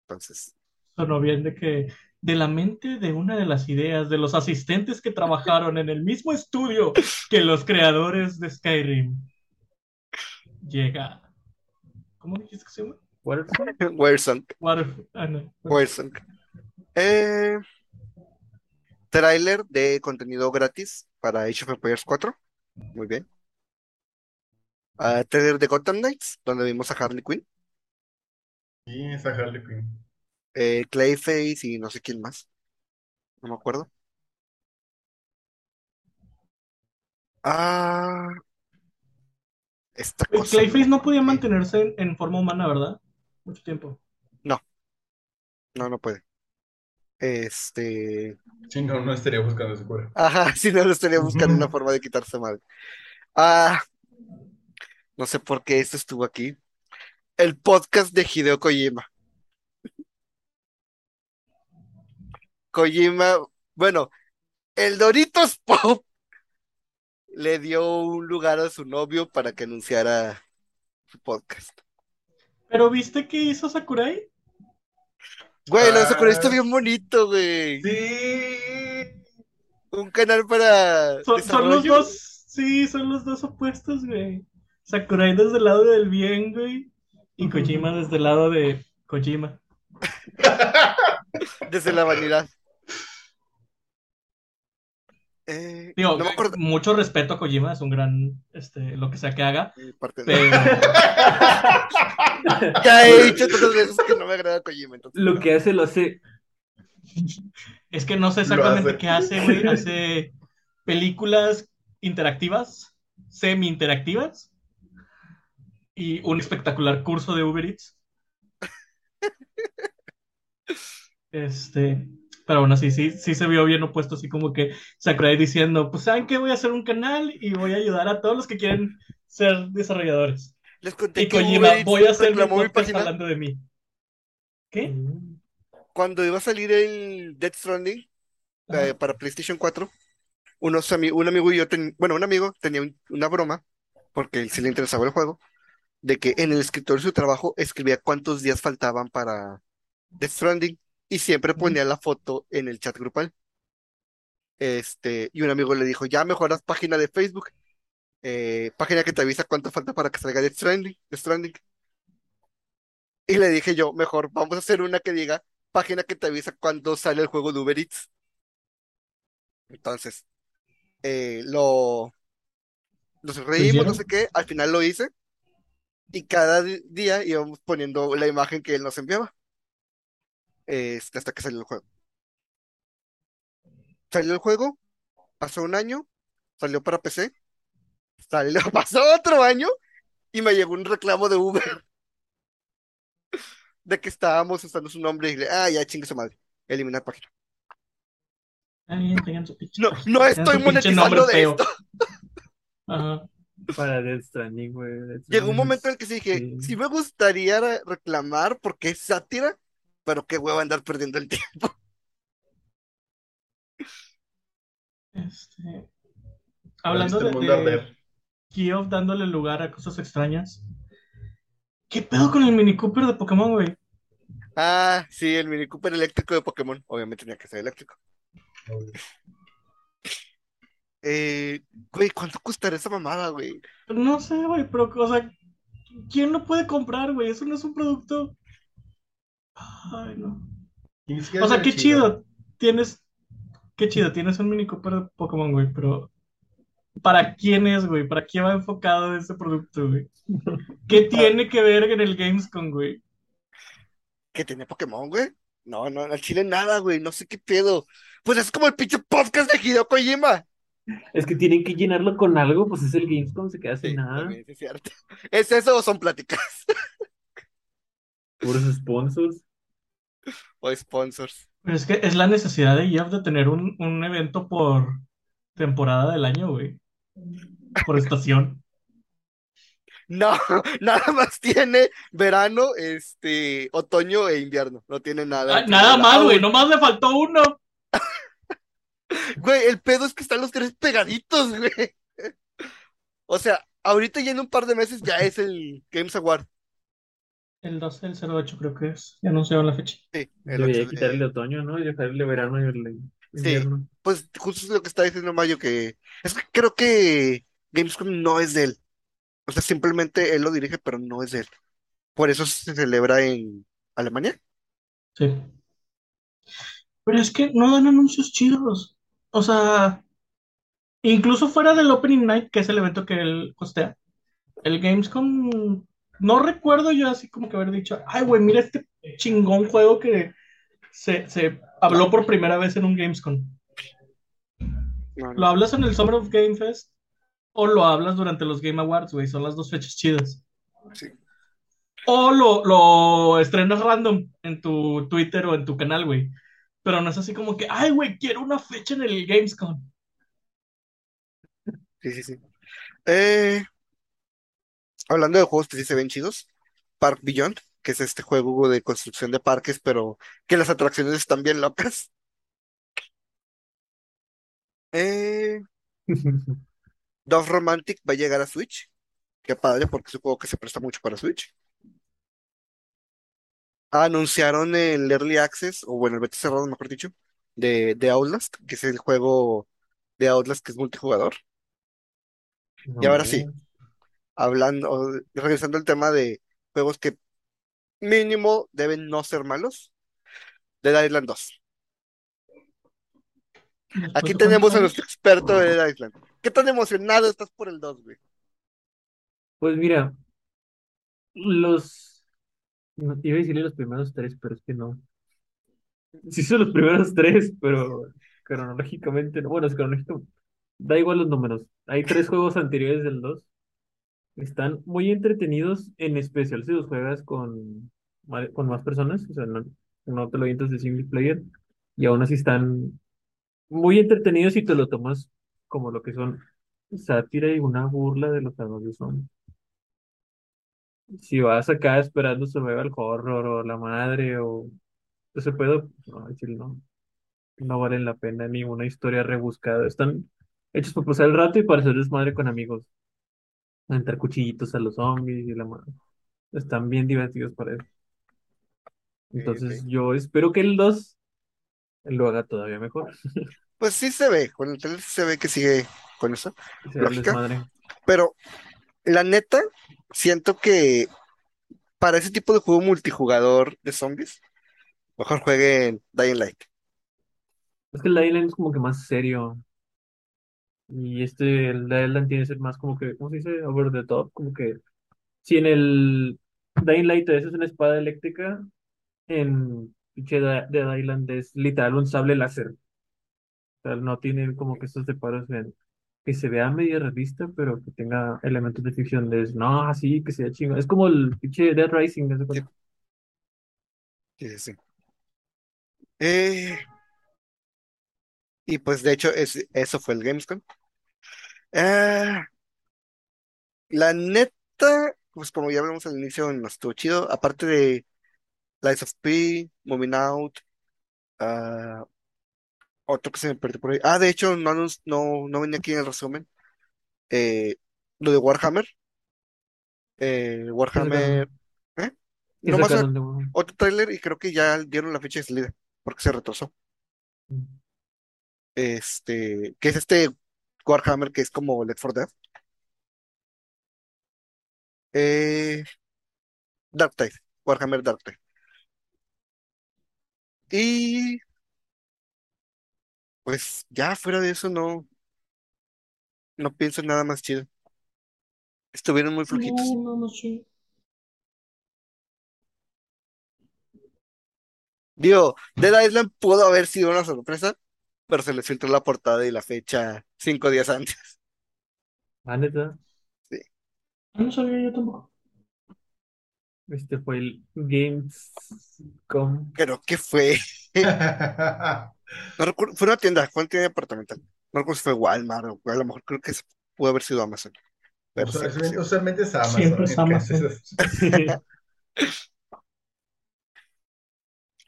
Entonces, Sonó bien de que de la mente de una de las ideas de los asistentes que trabajaron en el mismo estudio que los creadores de Skyrim llega. ¿Cómo dijiste que se llama? Wiresong. Water- ah. Eh, tráiler de contenido gratis para Age of Empires 4. Muy bien. Ah, trailer de Gotham Knights, donde vimos a Harley Quinn, Sí, esa Harley Quinn. Eh, Clayface y no sé quién más. No me acuerdo. Ah, esta cosa. Clayface no podía mantenerse en, en forma humana, ¿verdad? Mucho tiempo. No, no puede. Este. Sí, no, no estaría buscando su cura. Ajá, si no, lo estaría buscando una forma de quitarse mal. Ah, no sé por qué esto estuvo aquí. El podcast de Hideo Kojima. Kojima, bueno, el Doritos Pop le dio un lugar a su novio para que anunciara su podcast. Pero ¿viste qué hizo Sakurai? Güey, lo de Sakurai está Ah. bien bonito, güey. Sí. Un canal para Son, son los dos, sí, son los dos opuestos, güey. Sakurai desde el lado del bien, güey. Y Kojima desde el lado de Kojima. Desde la vanidad. Eh, Digo, no me acuerdo. mucho respeto a Kojima, es un gran, este, lo que sea que haga, mi parte de- pero Ya he dicho tantas veces que no me agrada Kojima, entonces. Lo que hace lo hace. es que no sé exactamente hace. qué hace, güey. Hace películas interactivas, semi-interactivas, y un espectacular curso de Uber Eats. Este, pero aún así, sí, sí se vio bien opuesto, así como que Sakurai diciendo, pues ¿saben qué? Voy a hacer un canal y voy a ayudar a todos los que quieren ser desarrolladores. Les conté Y que Kojima, Uber voy a hacer mi podcast hablando de mí. ¿Qué? cuando iba a salir el Death Stranding eh, para PlayStation 4. Unos ami- un amigo y yo, ten- bueno, un amigo tenía un- una broma, porque él sí le interesaba el juego, de que en el escritorio de su trabajo escribía cuántos días faltaban para Death Stranding y siempre ponía la foto en el chat grupal. Este, y un amigo le dijo, ya mejoras página de Facebook, eh, página que te avisa cuánto falta para que salga Death Stranding, Death Stranding. Y le dije yo, mejor vamos a hacer una que diga página que te avisa cuando sale el juego de Uber Eats. Entonces, eh, lo nos reímos, no sé qué, al final lo hice y cada día íbamos poniendo la imagen que él nos enviaba este, hasta que salió el juego. Salió el juego, pasó un año, salió para PC, salió, pasó otro año y me llegó un reclamo de Uber de que estábamos usando su nombre y le, ah, ya chingue su madre, eliminar página. Ay, su pinche No, página, no estoy monetizando de feo. esto. Ajá. Para Death Stranding, güey. Llegó un momento en el que sí dije, sí. sí me gustaría re- reclamar porque es sátira, pero qué huevo andar perdiendo el tiempo. Este, hablando de, de dándole lugar a cosas extrañas. ¿Qué pedo con el Mini Cooper de Pokémon, güey? Ah, sí, el Mini Cooper eléctrico de Pokémon. Obviamente tenía que ser eléctrico. Eh, güey, ¿cuánto costará esa mamada, güey? No sé, güey, pero, o sea, ¿quién lo puede comprar, güey? Eso no es un producto. Ay, no. O sea, qué chido. Tienes. Qué chido, tienes un Mini Cooper de Pokémon, güey, pero. ¿Para quién es, güey? ¿Para quién va enfocado ese producto, güey? ¿Qué tiene que ver en el Gamescom, güey? ¿Que tenía Pokémon, güey? No, no, al chile nada, güey, no sé qué pedo. Pues es como el pinche podcast de Hideo Kojima. Es que tienen que llenarlo con algo, pues es el Gamescom, se queda sin Sí, nada. es cierto. ¿Es eso o son pláticas? Puros sponsors. O sponsors. Pero es que es la necesidad de Jeff de tener un, un evento por temporada del año, güey. Por estación. No, nada más tiene verano, este, otoño e invierno. No tiene nada. Ah, nada más, güey. Nomás le faltó uno. Güey, el pedo es que están los tres pegaditos, güey. O sea, ahorita ya en un par de meses ya es el Games Award. El 12 del 08 creo que es. Ya anunciaron la fecha. Sí, el Debería 8 de- quitarle otoño, ¿no? Y dejarle verano y el invierno. Pues justo es lo que está diciendo Mayo, que es que creo que Gamescom no es de él. O sea, simplemente él lo dirige, pero no es de él. Por eso se celebra en Alemania. Sí. Pero es que no dan anuncios chidos. O sea, incluso fuera del Opening Night, que es el evento que él costea, el Gamescom, no recuerdo yo así como que haber dicho, ay, güey, mira este chingón juego que se, se habló por primera vez en un Gamescom. No, no. ¿Lo hablas en el Summer of Game Fest? ¿O lo hablas durante los Game Awards, güey? Son las dos fechas chidas. Sí. O lo, lo estrenas random en tu Twitter o en tu canal, güey. Pero no es así como que, ay, güey, quiero una fecha en el Gamescom. Sí, sí, sí. Eh, hablando de juegos que sí se ven chidos, Park Beyond, que es este juego de construcción de parques, pero que las atracciones están bien locas. Eh, Dove Romantic va a llegar a Switch. Qué padre, porque es un juego que se presta mucho para Switch. Anunciaron el Early Access, o bueno, el beta cerrado, mejor dicho, de, de Outlast, que es el juego de Outlast que es multijugador. Y ahora sí. Hablando, regresando al tema de juegos que mínimo deben no ser malos, Dead Island 2. Después Aquí tenemos a nuestro experto de Dead Island. ¿Qué tan emocionado estás por el 2, güey? Pues mira, los... no, Iba a decirle los primeros tres, pero es que no. Sí son los primeros tres, pero cronológicamente no. Bueno, es cronológico. Da igual los números. Hay tres juegos anteriores del 2. Están muy entretenidos, en especial si los juegas con, con más personas. O sea, no, no te lo avientas de single player. Y aún así están muy entretenidos si te lo tomas como lo que son sátira y una burla de lo que los son. Si vas acá esperando survival horror o la madre o ese pedo, no, no, no valen la pena ni una historia rebuscada. Están hechos para pasar el rato y para hacer desmadre con amigos. Entrar cuchillitos a los zombies y la madre. Están bien divertidos para eso. Entonces yo espero que el 2 lo haga todavía mejor. Pues sí se ve, con el trailer sí se ve que sigue con el lógica, pero la neta, siento que para ese tipo de juego multijugador de zombies, mejor jueguen Dying Light. Es que el Island es como que más serio. Y este, el Island tiene que ser más como que, ¿cómo se dice? Over the top. Como que si en el Dying Light es una espada eléctrica, en pinche Da- Dead Island es literal un sable láser. O sea, no tiene como que estos separos en que se vea medio realista, pero que tenga elementos de ficción. Es, no, así, que sea chingo. Es como el pinche Dead Rising, ¿no? Sí, sí, sí. sí. Eh, y pues de hecho es, eso fue el Gamescom. Ah, la neta, pues como ya hablamos al inicio, no estuvo chido. Aparte de Lies of P, Moving Out, ah, otro que se me perdió por ahí. Ah, de hecho, no, no, no venía aquí en el resumen. Eh, lo de Warhammer. eh, ¿Qué Warhammer. ¿eh? ¿Qué Nomás sacaron de otro tráiler y creo que ya dieron la fecha de salida porque se retrasó. Este, que es este Warhammer que es como Left 4 Dead. Eh, Darktide, Warhammer Darktide. Y pues ya fuera de eso no, no pienso en nada más chido. Estuvieron muy flojitos. No, no, no sé. Digo, Dead Island pudo haber sido una sorpresa, pero se les filtró la portada y la fecha cinco días antes. Ah, neta, Sí. Ah, No sabía yo tampoco. este fue el Gamescom. Pero, ¿qué fue? No recuerdo, fue una tienda, fue una tienda departamental. No recuerdo si fue Walmart o a lo mejor creo que pudo haber sido Amazon. Pero sí, Usualmente, sí. usualmente es Amazon. Siempre es entonces-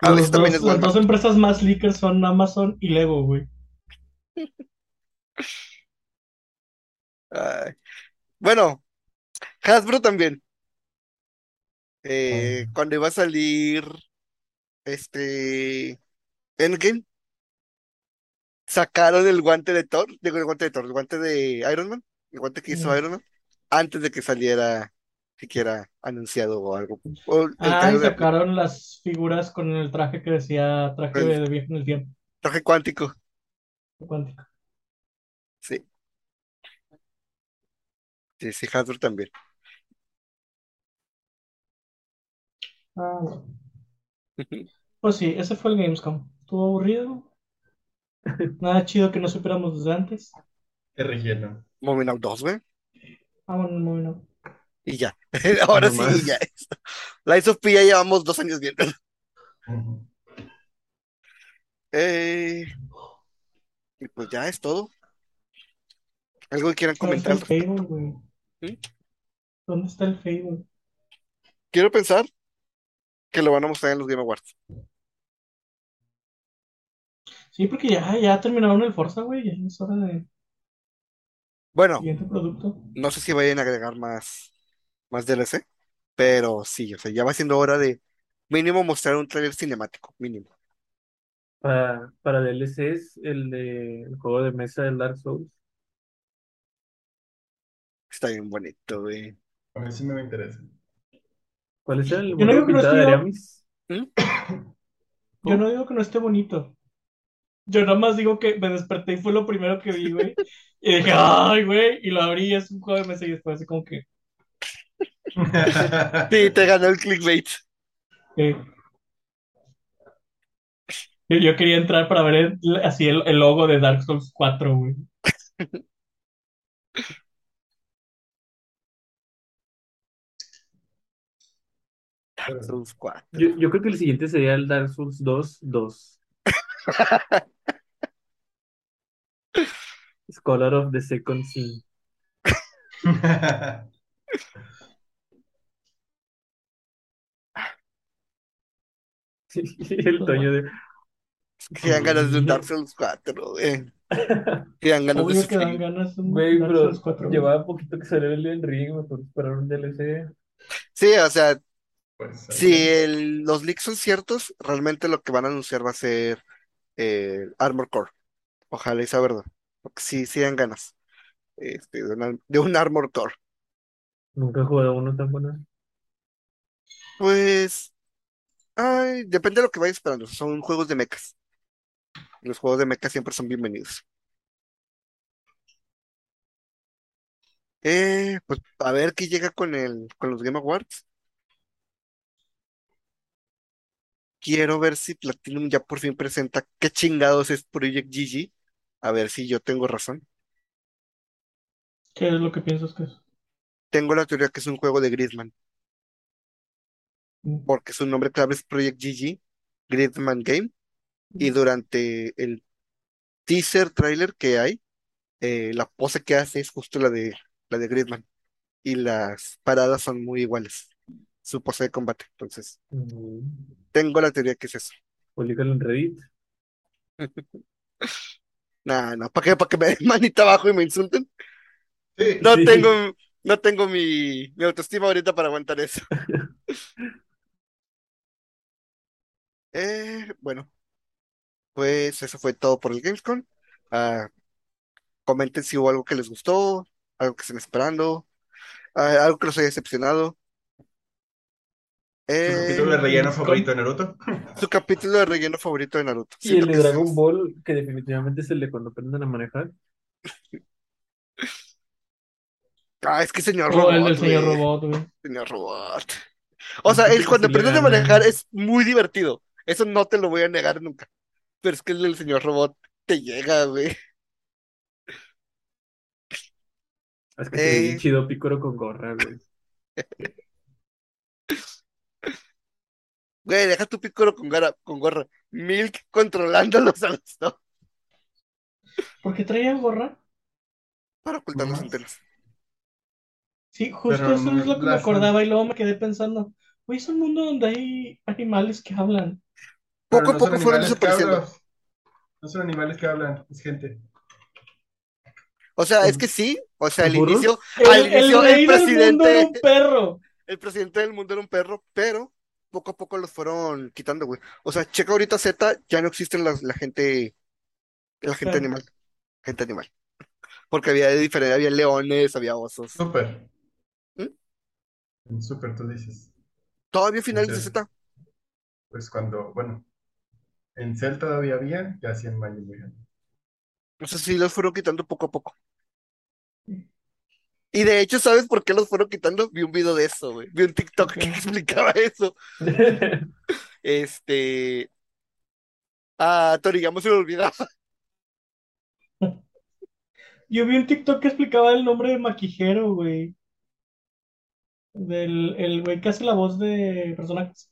Los dos- es las dos empresas más leakers son Amazon y Lego, güey. Ay. Bueno, Hasbro también. Eh, cuando iba a salir este Endgame, sacaron el guante de Thor, digo el guante de Thor, el guante de Iron Man, el guante que hizo. Iron Man, antes de que saliera siquiera anunciado o algo. O el Ah, y trailer de sacaron las figuras con el traje que decía traje El- de viaje en el tiempo. traje cuántico. cuántico. Sí. Sí, sí, Hasbro también. Ah. Pues sí, ese fue el Gamescom. Estuvo aburrido. Nada chido que no supiéramos desde antes. Qué relleno. Moving Out 2, güey. Ah, bueno, muy bien. Y ya. Ahora No sí, más. ya. Lies of P ya llevamos dos años viendo. Ujú. Eh, y pues ya es todo. ¿Algo que quieran ¿Dónde está comentar? el? Fable, güey? ¿Mm? ¿Dónde está el Fable? Quiero pensar que lo van a mostrar en los Game Awards. Sí, porque ya, ya terminaron el Forza, güey. Ya es hora de Bueno, siguiente producto. no sé si vayan a agregar más, más DLC, pero sí, o sea, ya va siendo hora de mínimo mostrar un trailer cinemático, mínimo. Para, para DLCs, el de el juego de mesa del Dark Souls. Está bien bonito, güey. A mí sí me interesa. ¿Cuál es el Yo no digo que no de esté- Aramis? Yo no digo que no esté bonito. Yo nada más digo que me desperté y fue lo primero que vi, güey. Y dije, ay, güey. Y lo abrí y es un juego de mesa y después así como que. Sí, te ganó el clickbait. Yo, yo quería entrar para ver el- así el, el logo de Dark Souls 4, güey. Dark Souls 4. Yo, yo creo que el siguiente sería el Dark Souls 2, 2. Scholar of the Second Sin. El Toño de... Que dan ganas de un Dark Souls 4, güey. Que dan ganas de Obvio que dan sufrir. ganas de un Güey, Dark pero Souls 4. güey. llevaba poquito que salió el Elden Ring, mejor esperar un DLC. Sí, o sea, Pues, si el- los leaks son ciertos, realmente lo que van a anunciar va a ser eh, Armor Core. Ojalá y sea verdad. Porque sí, sí dan ganas este, de, una- de un Armor Core. Nunca he jugado uno tan bueno. Pues, ay, depende de lo que vayas esperando. Son juegos de mechas. Los juegos de mechas siempre son bienvenidos. Eh, pues a ver qué llega con el, con los Game Awards. Quiero ver si Platinum ya por fin presenta qué chingados es Project GG. A ver si yo tengo razón. ¿Qué es lo que piensas que es? Tengo la teoría que es un juego de Gridman, Mm. Porque su nombre clave es Project GG, Gridman Game. Y durante el teaser trailer que hay, eh, la pose que hace es justo la de la de Gridman. Y las paradas son muy iguales. Su pose de combate. Entonces, tengo la teoría que es eso. Públicalo en Reddit. Nah, no, ¿para qué? ¿Para que me den manita abajo y me insulten? Sí, No Sí. tengo, no tengo mi, mi autoestima ahorita para aguantar eso. Eh, bueno, pues eso fue todo por el Gamescom. Ah, comenten si hubo algo que les gustó, algo que estén esperando, ah, algo que los haya decepcionado. ¿Tu Eh, capítulo de relleno favorito de Naruto? su capítulo de relleno favorito de Naruto. Y Siento el de que Dragon es- Ball, que definitivamente es el de cuando aprendan a manejar. Ah, es que señor O el robot, del señor güey. robot, güey. Señor robot. O sea, el cuando aprendes a manejar es muy divertido. Eso no te lo voy a negar nunca. Pero es que el del señor robot te llega, güey. Es que se ve bien Eh. chido Picoro con gorra, güey. Güey, deja tu pícoro con, gara- con gorra. Milk controlándolos a los dos ¿Por qué traía gorra? para ocultar Más. antenas. Sí, justo Pero eso no es lo que me acordaba y luego me quedé pensando, güey, es un mundo donde hay animales que hablan. Poco a no poco fueron desapareciendo. No son animales que hablan, es gente. O sea, es que sí. O sea, al inicio, El, al el inicio rey el del mundo era un presidente, perro. el presidente del mundo era un perro, pero poco a poco los fueron quitando, güey. O sea, checa ahorita Z, ya no existen las- la gente, la gente Claro. animal, gente animal. Porque había de diferente, había leones, había osos. Súper. ¿Mm? Súper, tú dices. Todavía finales de. Z. Pues cuando, bueno, en Cell todavía había, ya hacían Mayo muy bien. O sea, sí los fueron quitando poco a poco. Y de hecho, ¿sabes por qué los fueron quitando? Vi un video de eso, güey. Vi un TikTok que explicaba eso. Este. A Toriyama se le olvidaba. Yo vi un TikTok que explicaba el nombre de Maquijero, güey. Del el güey que hace la voz de personajes.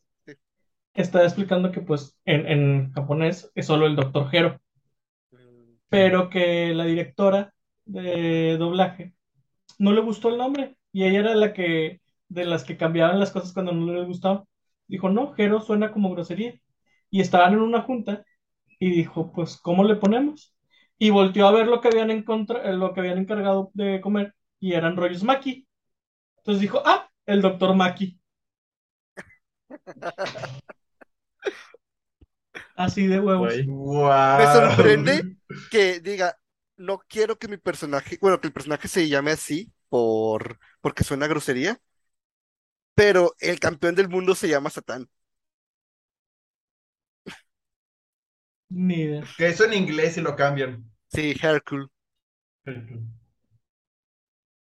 Está explicando que, pues, en, en japonés es solo el Doctor Hero. Pero que la directora de doblaje no le gustó el nombre. Y ella era la que, de las que cambiaban las cosas cuando no les gustaba. Dijo, no, Hero suena como grosería. Y estaban en una junta y dijo, pues, ¿cómo le ponemos? Y volteó a ver lo que habían, encontra- eh, lo que habían encargado de comer y eran rollos Maki. Entonces dijo, ah, el doctor Maki. Así de huevos. Wow. Me sorprende que diga, no quiero que mi personaje, bueno, que el personaje se llame así por, porque suena a grosería, pero el campeón del mundo se llama Satán. Ni idea. Que eso en inglés y lo cambian. Sí, Hercule,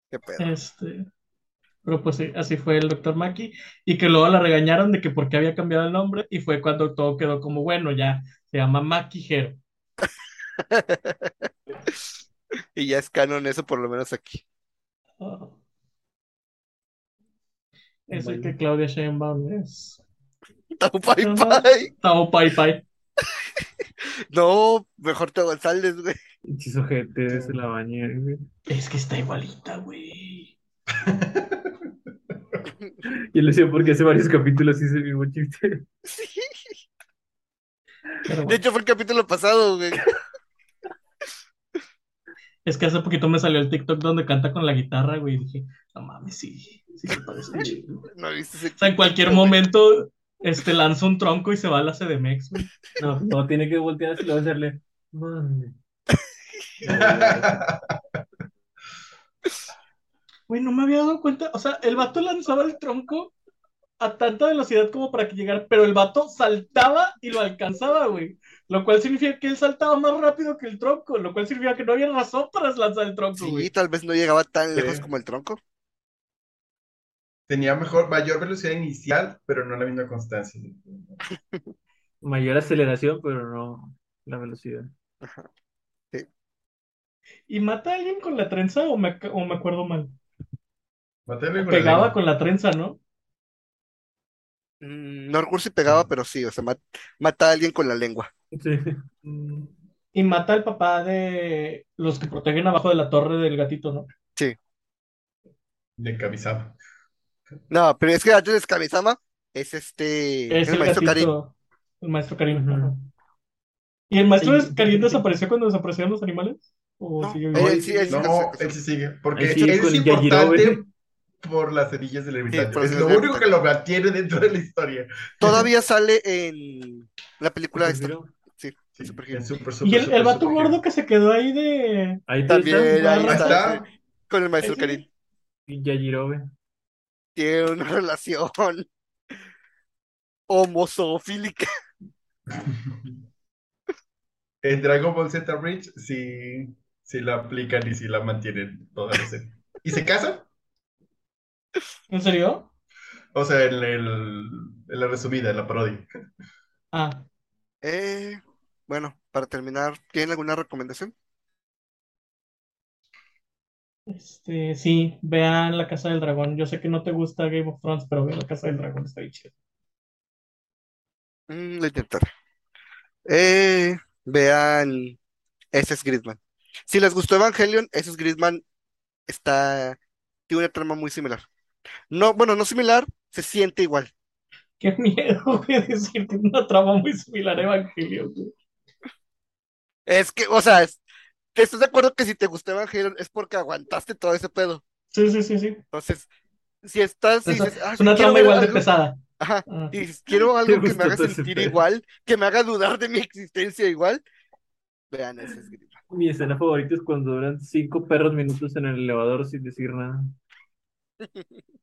qué pedo. Este, pero pues sí, así fue el doctor Maki. Y que luego la regañaron de que por qué había cambiado el nombre. Y fue cuando todo quedó como, bueno, ya, se llama Maki Hero. Y ya es canon eso por lo menos aquí. Ah. Es el Bueno. que Claudia Sheinbaum es. Tau Pai. Pai. Tao Pai Pai. No, mejor te González, güey. Chis ojete, se la bañé, güey. Es que está igualita, güey. Y lo decía porque hace varios capítulos hice el mismo chiste. Sí. Pero De hecho, fue el capítulo pasado, güey. es que hace poquito me salió el TikTok donde canta con la guitarra, güey. Y dije, no mames, sí, sí se parece un chingo. No viste ese O sea, en cualquier momento, este, lanza un tronco y se va a la CDMX, güey. No, no, tiene que voltearse y luego hacerle. Mande. Güey, no me había dado cuenta. O sea, el vato lanzaba el tronco a tanta velocidad como para que llegara, pero el vato saltaba y lo alcanzaba, güey. Lo cual significa que él saltaba más rápido que el tronco, lo cual significa que no había razón para lanzar el tronco, Sí, güey. tal vez no llegaba tan lejos Sí. como el tronco. Tenía mejor, mayor velocidad inicial, pero no la misma constancia. Mayor aceleración, pero no la velocidad. ¿Y mata a alguien con la trenza o me, o me acuerdo mal? Matarle con la Pegaba con la trenza, ¿no? Mm, No recuerdo si pegaba, pero sí, o sea, mat- mata a alguien con la lengua. Sí. Y mata al papá de los que protegen abajo de la torre del gatito, ¿no? De Kamisama. No, pero es que antes de Kamisama es este, Es el el maestro gatito, el maestro Karim. Ujú. ajá. ¿Y el maestro Sí. Karim desapareció cuando desaparecieron los animales? ¿O No, sigue él- vivo? él sí, él sí No, se- él sí sigue. Porque sigue es Yajirobe. importante por las cerillas del ermitaño. por es lo único que lo mantiene dentro de la historia. Todavía sale en la película. Superhero. Sí, Sí, Super super, Y el, vato gordo que se quedó ahí de... Ahí También está, ahí está, está. sí, con el maestro sí. Karin. Y Yajirobe. Tiene una relación homozoofílica. En Dragon Ball Z Bridge sí, sí la aplican y sí la mantienen toda la serie. ¿Y se casan? ¿En serio? O sea, en, el, en la resumida, en la parodia. Ah, Eh, bueno, para terminar, ¿tienen alguna recomendación? este, sí, vean La Casa del Dragón. Yo sé que no te gusta Game of Thrones, pero vean La Casa del Dragón, está bien chido. Mm, lo intentaré. Eh, vean ese es Gridman. Si les gustó Evangelion, ese es Gridman está, tiene una trama muy similar. No, bueno, no similar, se siente igual. Qué miedo, güey, decir que es una trama muy similar a Evangelion, güey. Es que, o sea, es- ¿estás de acuerdo que si te gustó Evangelion es porque aguantaste todo ese pedo? Sí, sí, sí, sí. Entonces, si estás y Es, dices, "Ah, es una quiero trama ver igual de algo", pesada. ajá, Ah. y dices, quiero algo que me haga todo ese sentir pedo. igual, que me haga dudar de mi existencia igual, vean ese es Gridman. Mi escena favorita es cuando duran cinco perros minutos en el elevador sin decir nada.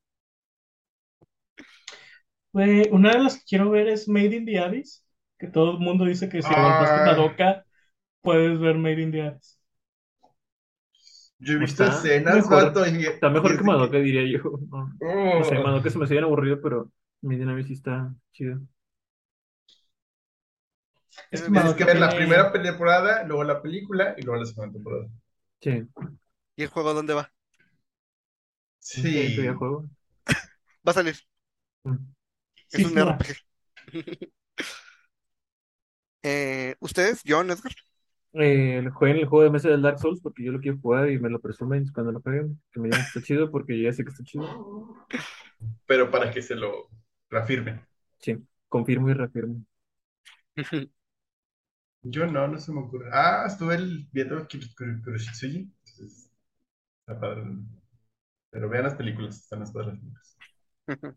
Güey, una de las que quiero ver es Made in the Abyss, que todo el mundo dice que si aguantaste Ah. Madoka, puedes ver Made in the Abyss. Yo he visto Está escenas, mejor- vato, y- Está mejor que Madoka, diría yo. No, Oh. no sé, Madoka se me hacía aburrido, pero mi dinámica sí está chido. Es que Tienes que ver la primera temporada, luego la película y luego la segunda temporada. Sí, ¿Y el juego dónde va? Sí. Va a salir, Mm. es un sí. RPG. Eh, ¿ustedes, John, Edgar? Eh, jueguen el juego de mesa del Dark Souls porque yo lo quiero jugar y me lo presumen cuando lo jueguen. Que me digan que está chido porque yo ya sé que está chido. Pero para que se lo reafirmen. Sí, confirmo y reafirmo. Yo no, no se me ocurre. Ah, estuve el- viendo Kuroshitsuji. entonces, está padre. Pero vean las películas, están las padres las películas.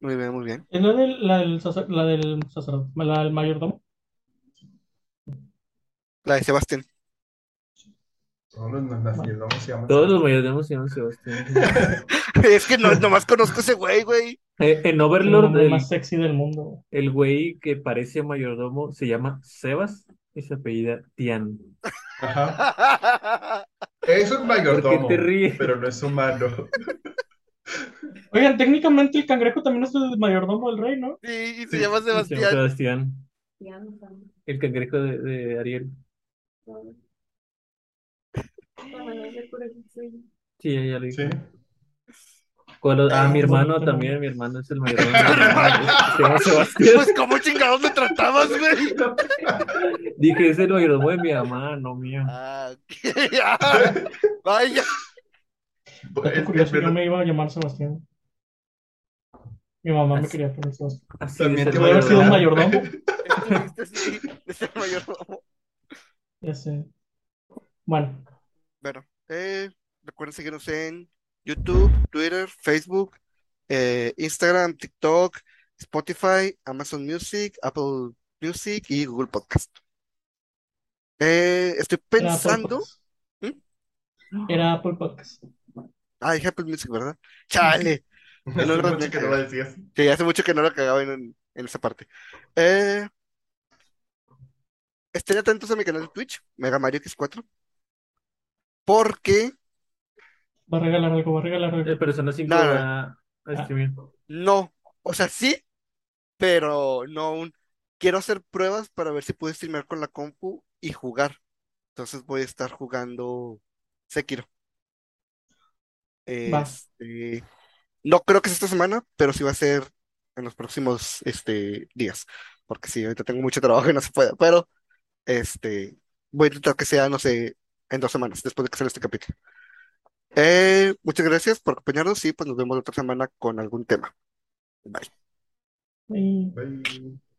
Muy bien, muy bien. ¿Es la del, la del, sacer- la del sacerdote, la del mayordomo? La de Sebastián. Todos los nacionales se llaman. Todos los mayordomos se llaman Sebastián. Es que no, nomás conozco ese güey, güey. Eh, en El Overlord, nombre el, más sexy del mundo. el güey que parece mayordomo se llama Sebas y se apellida Tian. Ajá. Es un mayordomo, te ríes? pero no es humano. Oigan, técnicamente el cangrejo también es el mayordomo del rey, ¿no? Sí, y se Sí, llama Se llama Sebastián. Sebastián, el cangrejo de, de Ariel. Soy- Sí, ya lo dije. Sí. Cuando- ah, mi hermano también, mi hermano es el mayordomo. Se llama Sebastián. Pues, ¿cómo chingados me tratabas, güey? Dije, es el mayordomo de mi mamá, no mío. Ah. Ah, vaya. Es- curioso, yo me iba a llamar Sebastián. Mi mamá me quería poner Sebastián. Así También te el voy a ¿Puede haber sido un mayordomo. mayordomo? Este sí, es el mayordomo. Ya sé. Bueno, Bueno, eh, recuerden seguirnos en YouTube, Twitter, Facebook, eh, Instagram, TikTok, Spotify, Amazon Music, Apple Music y Google Podcast. Eh, estoy era Apple pensando. ¿Mm? Era Apple Podcast. Ah, dije Apple Music, ¿verdad? Chale. Hace No, mucho no, que no lo decías. Sí, hace mucho que no lo cagaba en, en esa parte. Eh, estén atentos a mi canal de Twitch, Mega Mario X4, porque Va a regalar algo, va a regalar Eh, algo. Persona 5 No, no. va a streamear. no, o sea, sí, pero no aún. Quiero hacer pruebas para ver si puedo streamear con la compu y jugar. Entonces voy a estar jugando Sekiro. Este, no creo que sea esta semana, pero sí va a ser en los próximos este, días. Porque sí, ahorita tengo mucho trabajo y no se puede. Pero este, voy a intentar que sea, no sé, en dos semanas, después de que salga este capítulo. Eh, muchas gracias por acompañarnos y pues nos vemos la otra semana con algún tema. Bye. Bye.